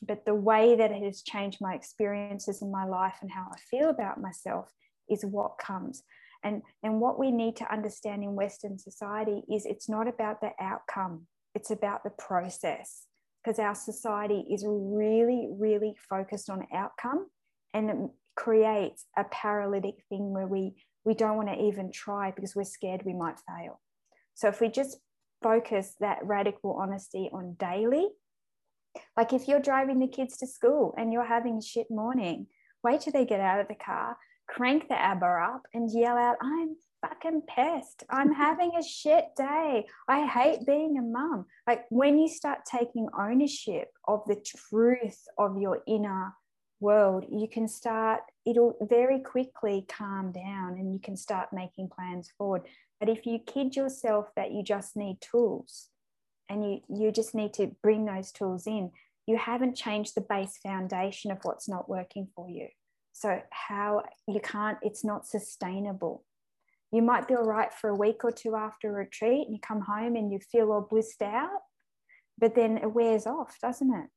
but the way that it has changed my experiences in my life and how I feel about myself is what comes. And, and what we need to understand in Western society is it's not about the outcome. it's about the process because our society is really, really focused on outcome and creates a paralytic thing where we, we don't want to even try because we're scared we might fail. So if we just focus that radical honesty on daily, like if you're driving the kids to school and you're having a shit morning, wait till they get out of the car, crank the ABBA up and yell out, I'm fucking pissed. I'm having a shit day. I hate being a mum. Like when you start taking ownership of the truth of your inner world, you can start, it'll very quickly calm down and you can start making plans forward. But if you kid yourself that you just need tools and you, you just need to bring those tools in, you haven't changed the base foundation of what's not working for you. So, how you can't, it's not sustainable you might be all right for a week or two after a retreat and you come home and you feel all blissed out, but then it wears off, doesn't it?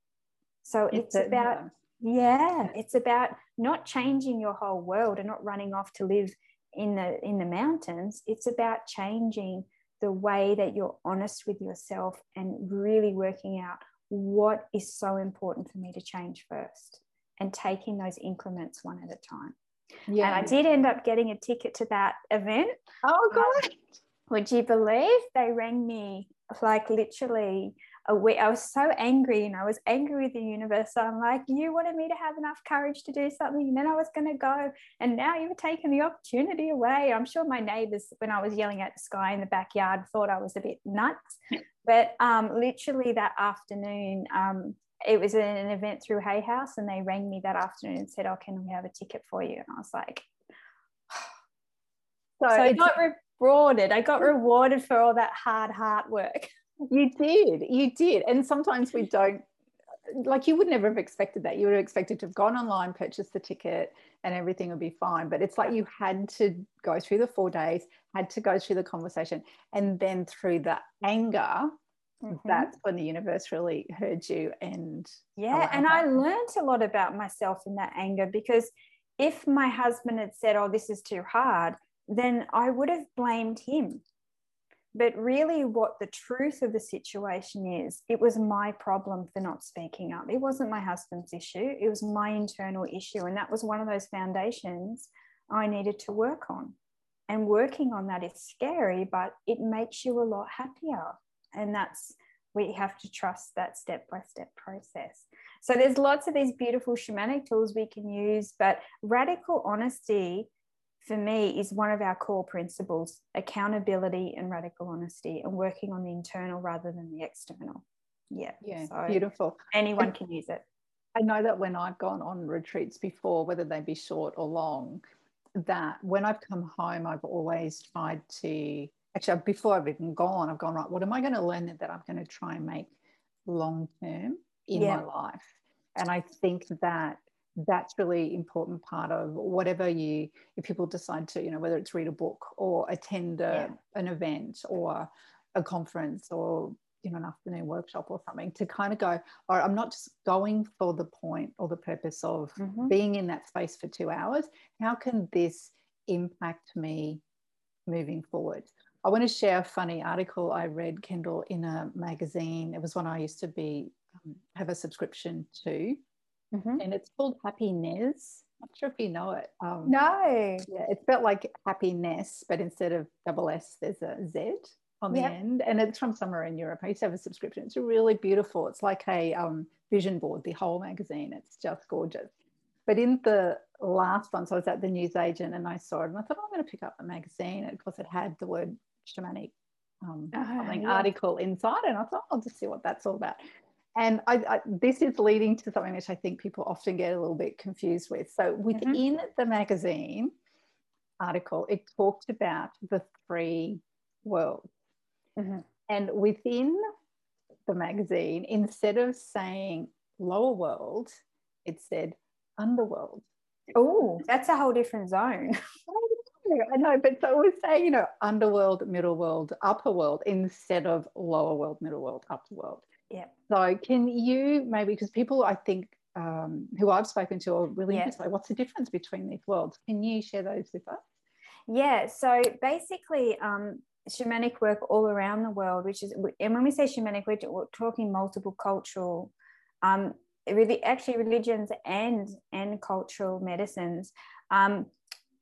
So it's, it's about, yeah, it's about not changing your whole world and not running off to live in the in the mountains. It's about changing the way that you're honest with yourself and really working out what is so important for me to change first and taking those increments one at a time. Yeah. And I did end up getting a ticket to that event. Oh, God. Um, would you believe they rang me like literally I was so angry and I was angry with the universe. So I'm like, you wanted me to have enough courage to do something, and then I was going to go. And now you've taken the opportunity away. I'm sure my neighbors, when I was yelling at the sky in the backyard, thought I was a bit nuts. But um, literally that afternoon, um, it was an event through Hay House, and they rang me that afternoon and said, "Oh, can we have a ticket for you?" And I was like, so, so I got rewarded. I got rewarded for all that hard, hard work. You did, you did, and sometimes we don't. Like you would never have expected that. You would have expected to have gone online, purchased the ticket, and everything would be fine. But it's like you had to go through the four days, had to go through the conversation, and then through the anger Mm-hmm. That's when the universe really heard you and yeah and i learned a lot about myself in that anger because if my husband had said oh this is too hard then i would have blamed him but really what the truth of the situation is it was my problem for not speaking up. It wasn't my husband's issue. It was my internal issue and that was one of those foundations i needed to work on. And working on that is scary but it makes you a lot happier. And that's we have to trust that step by step process. So there's lots of these beautiful shamanic tools we can use, but radical honesty for me is one of our core principles accountability and radical honesty and working on the internal rather than the external. Yeah. Yeah. So beautiful. Anyone can use it. I know that when I've gone on retreats before, whether they be short or long, that when I've come home, I've always tried to actually before I've even gone, I've gone right. What am I going to learn that I'm going to try and make long term in yeah. my life? And I think that that's really important part of whatever you if people decide to you know whether it's read a book or attend a, yeah. an event or a conference or you know an afternoon workshop or something to kind of go all right i'm not just going for the point or the purpose of mm-hmm. being in that space for two hours how can this impact me moving forward I want to share a funny article I read, Kendall, in a magazine. It was one I used to be um, have a subscription to, mm-hmm. and it's called Happinez. I'm Not sure if you know it. Um, no. Yeah, it felt like happiness, but instead of double S, there's a Z on the yep. end, and it's from somewhere in Europe. I used to have a subscription. It's really beautiful. It's like a um, vision board. The whole magazine. It's just gorgeous. But in the last one, so I was at the newsagent and I saw it, and I thought, oh, I'm going to pick up the magazine. And of course, it had the word shamanic um, oh, yeah. article inside, and I thought I'll just see what that's all about. And I, I, this is leading to something which I think people often get a little bit confused with. So within mm-hmm. the magazine article, it talked about the three worlds, mm-hmm. and within the magazine, instead of saying lower world, it said underworld. Oh, that's a whole different zone. I know, but so we say, you know, underworld, middle world, upper world instead of lower world, middle world, upper world. Yeah. So can you maybe because people I think um, who I've spoken to are really yeah. interested. What's the difference between these worlds? Can you share those with us? Yeah. So basically, um, shamanic work all around the world, which is, and when we say shamanic, we're, we're talking multiple cultural, um, really actually religions and and cultural medicines. Um,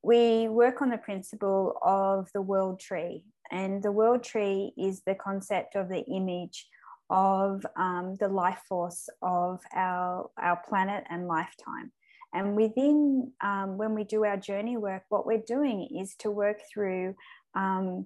we work on the principle of the world tree, and the world tree is the concept of the image of um, the life force of our, our planet and lifetime. And within, um, when we do our journey work, what we're doing is to work through um,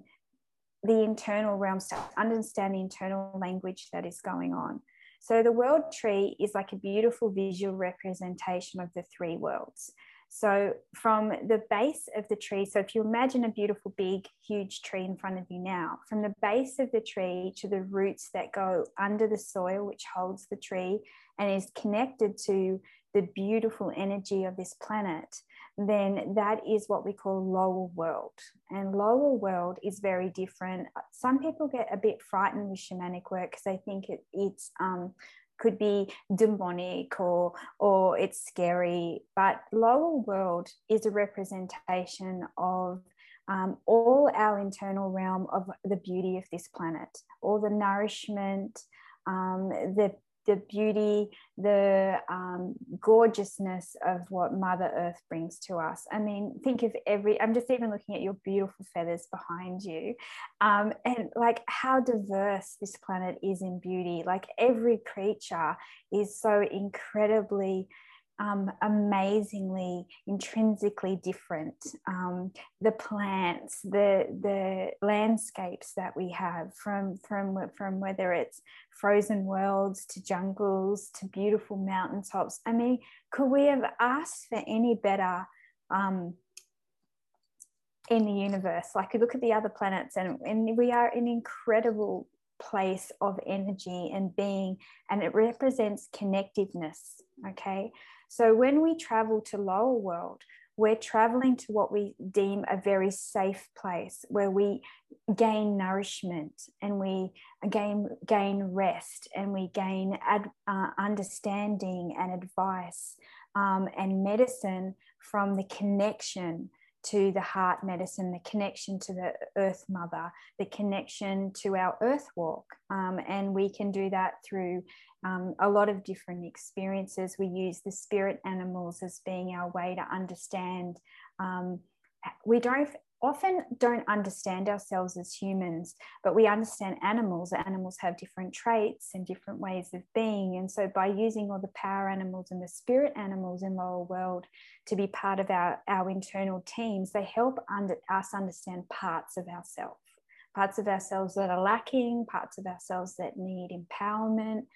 the internal realms to understand the internal language that is going on. So the world tree is like a beautiful visual representation of the three worlds. So from the base of the tree, so if you imagine a beautiful, big, huge tree in front of you now, from the base of the tree to the roots that go under the soil, which holds the tree and is connected to the beautiful energy of this planet, then that is what we call lower world. And lower world is very different. Some people get a bit frightened with shamanic work because they think it, it's um, could be demonic or or it's scary but lower world is a representation of um, all our internal realm of the beauty of this planet all the nourishment um, the the beauty, the um, gorgeousness of what Mother Earth brings to us. I mean, think of every, I'm just even looking at your beautiful feathers behind you, um, and like how diverse this planet is in beauty. Like every creature is so incredibly um, amazingly intrinsically different. Um, the plants, the the landscapes that we have, from from from whether it's frozen worlds to jungles to beautiful mountaintops. I mean, could we have asked for any better? Um, in the universe like you look at the other planets and, and we are an incredible place of energy and being and it represents connectiveness okay so when we travel to lower world, we're traveling to what we deem a very safe place where we gain nourishment and we gain gain rest and we gain ad, uh, understanding and advice um, and medicine from the connection to the heart medicine, the connection to the earth mother, the connection to our earth walk. Um, and we can do that through um, a lot of different experiences. We use the spirit animals as being our way to understand. Um, we don't often don't understand ourselves as humans, but we understand animals. Animals have different traits and different ways of being. And so, by using all the power animals and the spirit animals in lower world to be part of our, our internal teams, they help under, us understand parts of ourselves, parts of ourselves that are lacking, parts of ourselves that need empowerment,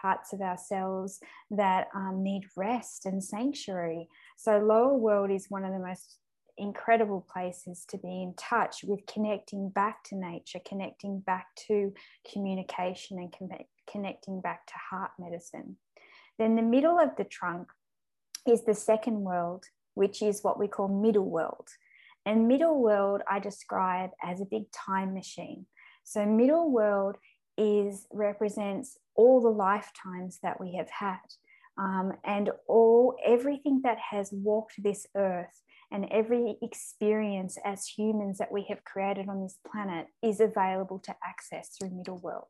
parts of ourselves that um, need rest and sanctuary. So, lower world is one of the most incredible places to be in touch with connecting back to nature, connecting back to communication, and con- connecting back to heart medicine. Then, the middle of the trunk is the second world, which is what we call middle world. And middle world, I describe as a big time machine. So, middle world is represents all the lifetimes that we have had um, and all everything that has walked this earth and every experience as humans that we have created on this planet is available to access through middle world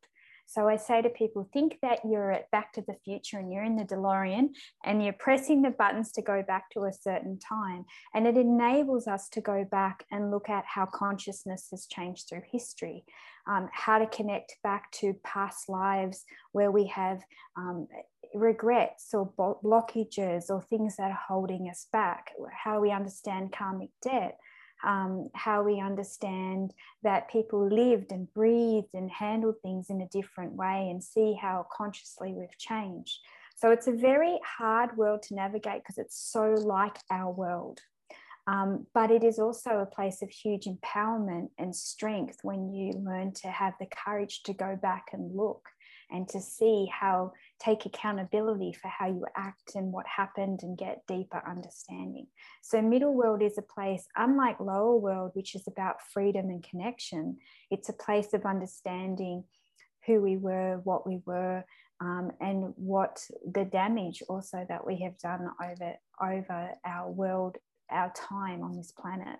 so I say to people, think that you're at Back to the Future and you're in the DeLorean and you're pressing the buttons to go back to a certain time. And it enables us to go back and look at how consciousness has changed through history, um, how to connect back to past lives where we have um, regrets or blockages or things that are holding us back, how we understand karmic debt um, how we understand that people lived and breathed and handled things in a different way and see how consciously we've changed. So it's a very hard world to navigate because it's so like our world. Um, but it is also a place of huge empowerment and strength when you learn to have the courage to go back and look and to see how take accountability for how you act and what happened and get deeper understanding. So, middle world is a place, unlike lower world, which is about freedom and connection, it's a place of understanding who we were, what we were, um, and what the damage also that we have done over, over our world, our time on this planet.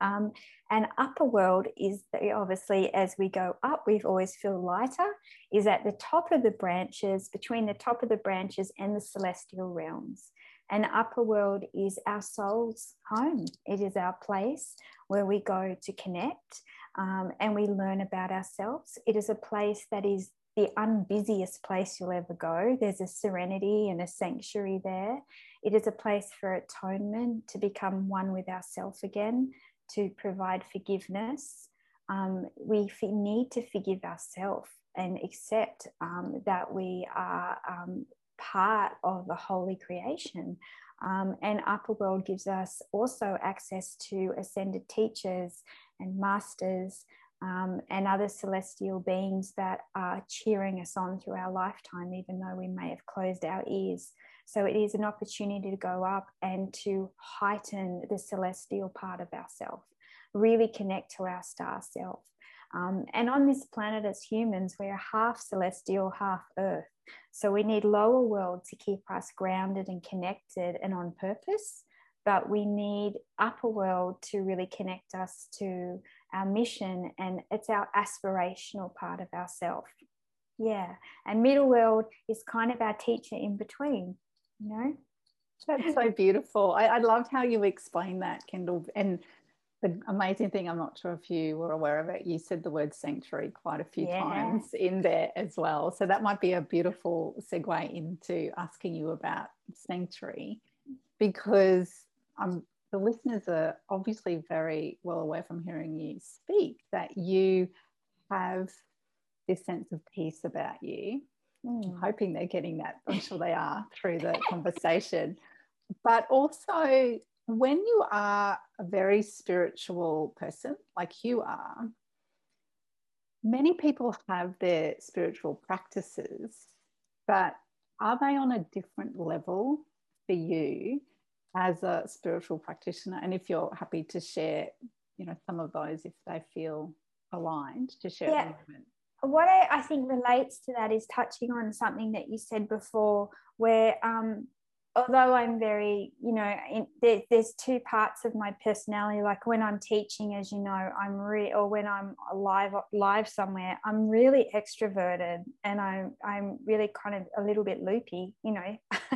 Um, and upper world is obviously as we go up, we've always feel lighter, is at the top of the branches, between the top of the branches and the celestial realms. And upper world is our soul's home. It is our place where we go to connect um, and we learn about ourselves. It is a place that is the unbusiest place you'll ever go. There's a serenity and a sanctuary there. It is a place for atonement, to become one with ourself again, to provide forgiveness. Um, we need to forgive ourselves and accept um, that we are um, part of the holy creation. Um, and Upper World gives us also access to ascended teachers and masters um, and other celestial beings that are cheering us on through our lifetime, even though we may have closed our ears. So it is an opportunity to go up and to heighten the celestial part of ourself, really connect to our star self. Um, and on this planet, as humans, we're half celestial, half earth. So we need lower world to keep us grounded and connected and on purpose. But we need upper world to really connect us to our mission and it's our aspirational part of ourself. Yeah. And middle world is kind of our teacher in between, you know? That's so beautiful. I, I loved how you explained that, Kendall. And the amazing thing, I'm not sure if you were aware of it, you said the word sanctuary quite a few yeah. times in there as well. So that might be a beautiful segue into asking you about sanctuary because I'm the listeners are obviously very well aware from hearing you speak that you have this sense of peace about you. Mm. I'm hoping they're getting that. I'm sure they are through the conversation. But also, when you are a very spiritual person, like you are, many people have their spiritual practices, but are they on a different level for you as a spiritual practitioner and if you're happy to share you know some of those if they feel aligned to share yeah. What I, I, think relates to that is touching on something that you said before where um, although i'm very you know in, there, there's two parts of my personality like when i'm teaching as you know i'm real or when i'm live live somewhere i'm really extroverted and i'm i'm really kind of a little bit loopy you know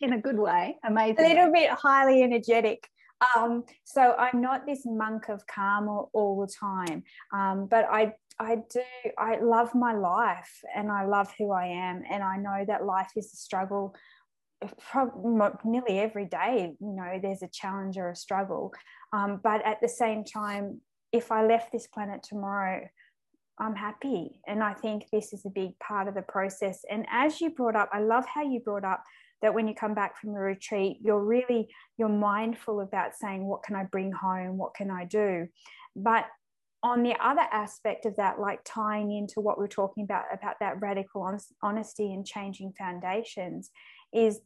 in a good way. Amazing. A little bit highly energetic. Um, so I'm not this monk of calm all, all the time, um, but I I do I love my life and I love who I am, and I know that life is a struggle. From nearly every day, you know, there's a challenge or a struggle. Um, but at the same time, if I left this planet tomorrow, I'm happy. And I think this is a big part of the process. And as you brought up, I love how you brought up that when you come back from the retreat you're really you're mindful about saying what can i bring home what can i do but on the other aspect of that like tying into what we're talking about about that radical honesty and changing foundations is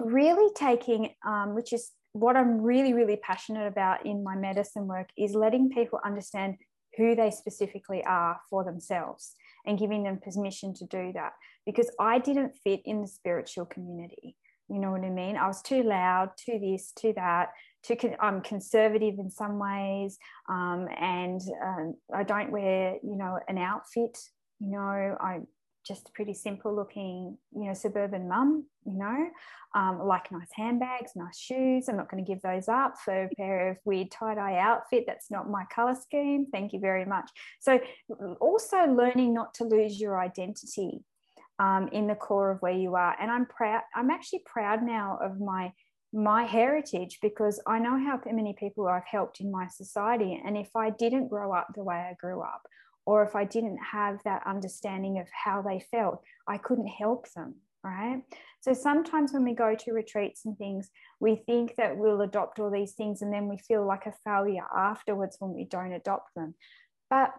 really taking um, which is what i'm really really passionate about in my medicine work is letting people understand who they specifically are for themselves and giving them permission to do that because I didn't fit in the spiritual community. You know what I mean? I was too loud, too this, too that, too I'm conservative in some ways, um, and um, I don't wear, you know, an outfit. You know, I just a pretty simple looking, you know, suburban mum, you know, um, like nice handbags, nice shoes. I'm not going to give those up for a pair of weird tie dye outfit. That's not my color scheme. Thank you very much. So, also learning not to lose your identity um, in the core of where you are. And I'm proud, I'm actually proud now of my my heritage because I know how many people I've helped in my society. And if I didn't grow up the way I grew up, or if I didn't have that understanding of how they felt, I couldn't help them, right? So sometimes when we go to retreats and things, we think that we'll adopt all these things and then we feel like a failure afterwards when we don't adopt them. But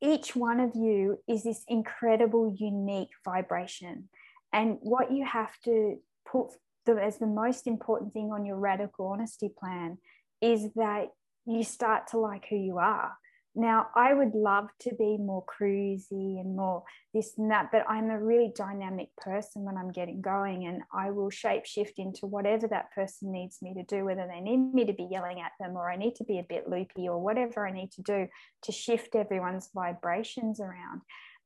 each one of you is this incredible, unique vibration. And what you have to put the, as the most important thing on your radical honesty plan is that you start to like who you are now, I would love to be more cruisy and more this and that, but I'm a really dynamic person when I'm getting going, and I will shape shift into whatever that person needs me to do, whether they need me to be yelling at them or I need to be a bit loopy or whatever I need to do to shift everyone's vibrations around.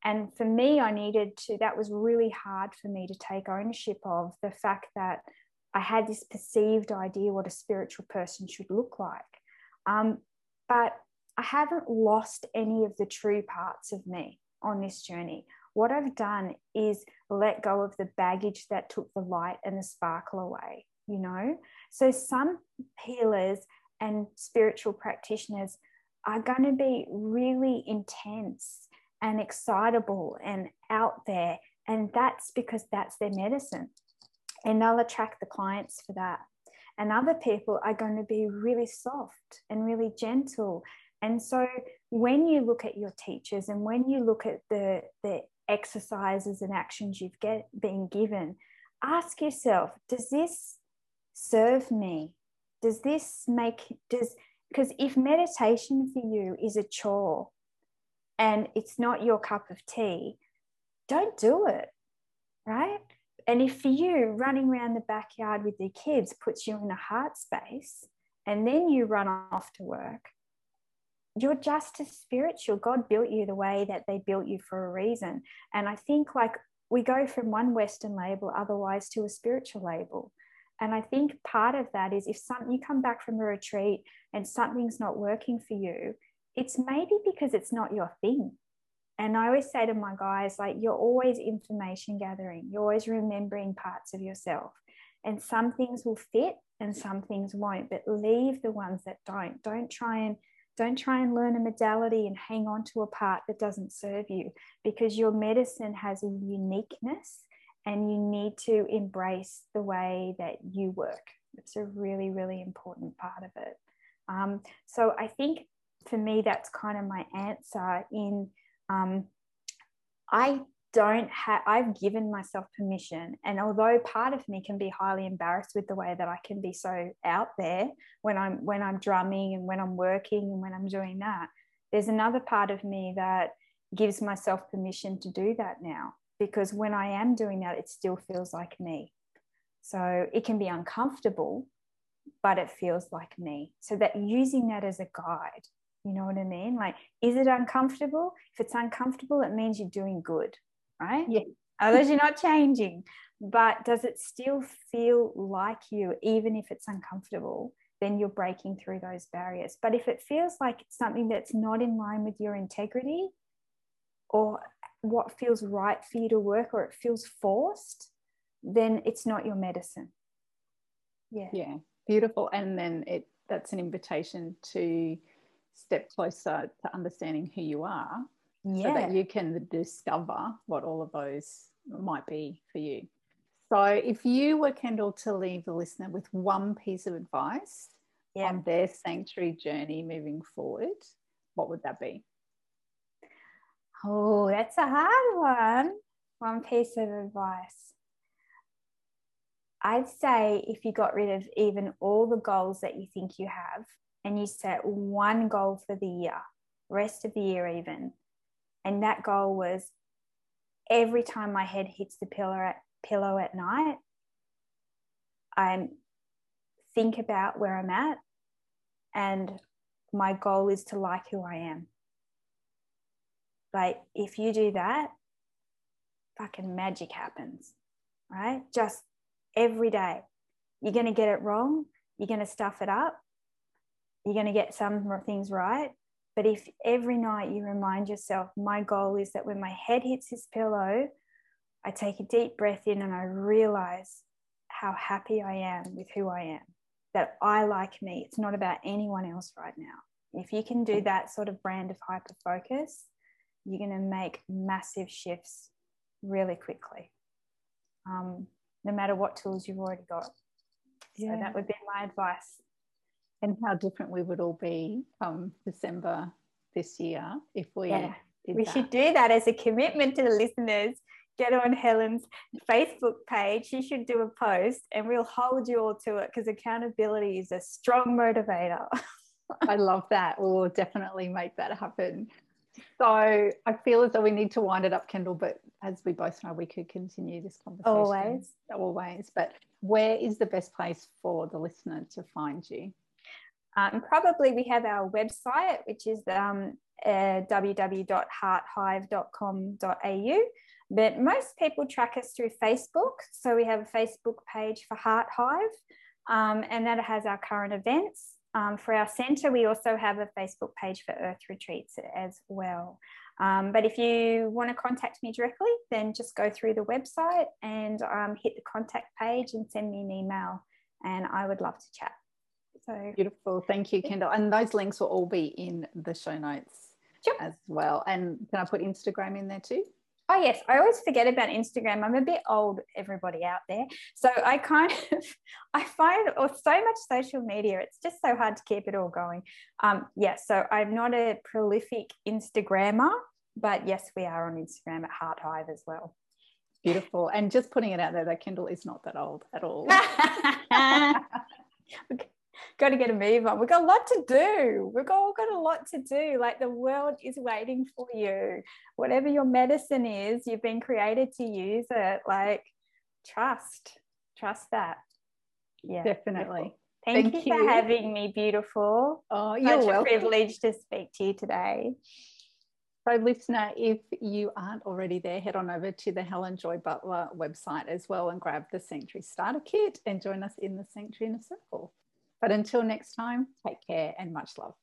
And for me, I needed to, that was really hard for me to take ownership of the fact that I had this perceived idea what a spiritual person should look like. Um, but I haven't lost any of the true parts of me on this journey. What I've done is let go of the baggage that took the light and the sparkle away, you know? So some healers and spiritual practitioners are going to be really intense and excitable and out there. And that's because that's their medicine. And they'll attract the clients for that. And other people are going to be really soft and really gentle and so when you look at your teachers and when you look at the, the exercises and actions you've get been given, ask yourself, does this serve me? Does this make does because if meditation for you is a chore and it's not your cup of tea, don't do it. Right? And if for you running around the backyard with your kids puts you in a heart space and then you run off to work, you're just as spiritual. God built you the way that they built you for a reason. And I think like we go from one Western label otherwise to a spiritual label. And I think part of that is if something you come back from a retreat and something's not working for you, it's maybe because it's not your thing. And I always say to my guys, like, you're always information gathering, you're always remembering parts of yourself. And some things will fit and some things won't, but leave the ones that don't. Don't try and don't try and learn a modality and hang on to a part that doesn't serve you because your medicine has a uniqueness and you need to embrace the way that you work. It's a really, really important part of it. Um, so I think for me, that's kind of my answer in um, I don't have i've given myself permission and although part of me can be highly embarrassed with the way that i can be so out there when i'm when i'm drumming and when i'm working and when i'm doing that there's another part of me that gives myself permission to do that now because when i am doing that it still feels like me. So it can be uncomfortable but it feels like me. So that using that as a guide you know what i mean like is it uncomfortable if it's uncomfortable it means you're doing good right? Yeah. Otherwise, you're not changing. But does it still feel like you, even if it's uncomfortable? Then you're breaking through those barriers. But if it feels like it's something that's not in line with your integrity or what feels right for you to work or it feels forced, then it's not your medicine. Yeah. Yeah. Beautiful. And then it that's an invitation to step closer to understanding who you are yeah. so that you can discover what all of those might be for you. So, if you were Kendall to leave the listener with one piece of advice yeah. on their sanctuary journey moving forward, what would that be? Oh, that's a hard one. One piece of advice. I'd say if you got rid of even all the goals that you think you have and you set one goal for the year, rest of the year even, and that goal was every time my head hits the pillow at, pillow at night, I think about where I'm at. And my goal is to like who I am. Like, if you do that, fucking magic happens, right? Just every day. You're going to get it wrong. You're going to stuff it up. You're going to get some things right. But if every night you remind yourself, my goal is that when my head hits this pillow, I take a deep breath in and I realize how happy I am with who I am, that I like me. It's not about anyone else right now. If you can do that sort of brand of hyper focus, you're going to make massive shifts really quickly, um, no matter what tools you've already got. Yeah. So that would be my advice and how different we would all be come December this year if we yeah. we that. should do that as a commitment to the listeners. Get on Helen's Facebook page. She should do a post and we'll hold you all to it because accountability is a strong motivator. I love that. We'll definitely make that happen. So I feel as though we need to wind it up, Kendall, but as we both know, we could continue this conversation. Always. Always. But where is the best place for the listener to find you? Um, probably we have our website, which is um, uh, www.hearthive.com.au. But most people track us through Facebook. So we have a Facebook page for Heart Hive, um, and that has our current events. Um, for our centre, we also have a Facebook page for Earth Retreats as well. Um, but if you want to contact me directly, then just go through the website and um, hit the contact page and send me an email, and I would love to chat. So beautiful. Thank you, Kendall. And those links will all be in the show notes sure. as well. And can I put Instagram in there too? Oh yes, I always forget about Instagram. I'm a bit old, everybody out there. So I kind of, I find or so much social media, it's just so hard to keep it all going. Um, yes, yeah, so I'm not a prolific Instagrammer, but yes, we are on Instagram at Heart Hive as well. Beautiful. And just putting it out there that Kendall is not that old at all. got to get a move on. We've got a lot to do. We've all got a lot to do. Like the world is waiting for you. Whatever your medicine is, you've been created to use it. Like trust, trust that. Yeah, definitely. Thank, Thank you, you, for having me, beautiful. Oh, you're Such welcome. a privilege to speak to you today. So, listener, if you aren't already there, head on over to the Helen Joy Butler website as well and grab the Sanctuary Starter Kit and join us in the Sanctuary in a Circle. But until next time, take care and much love.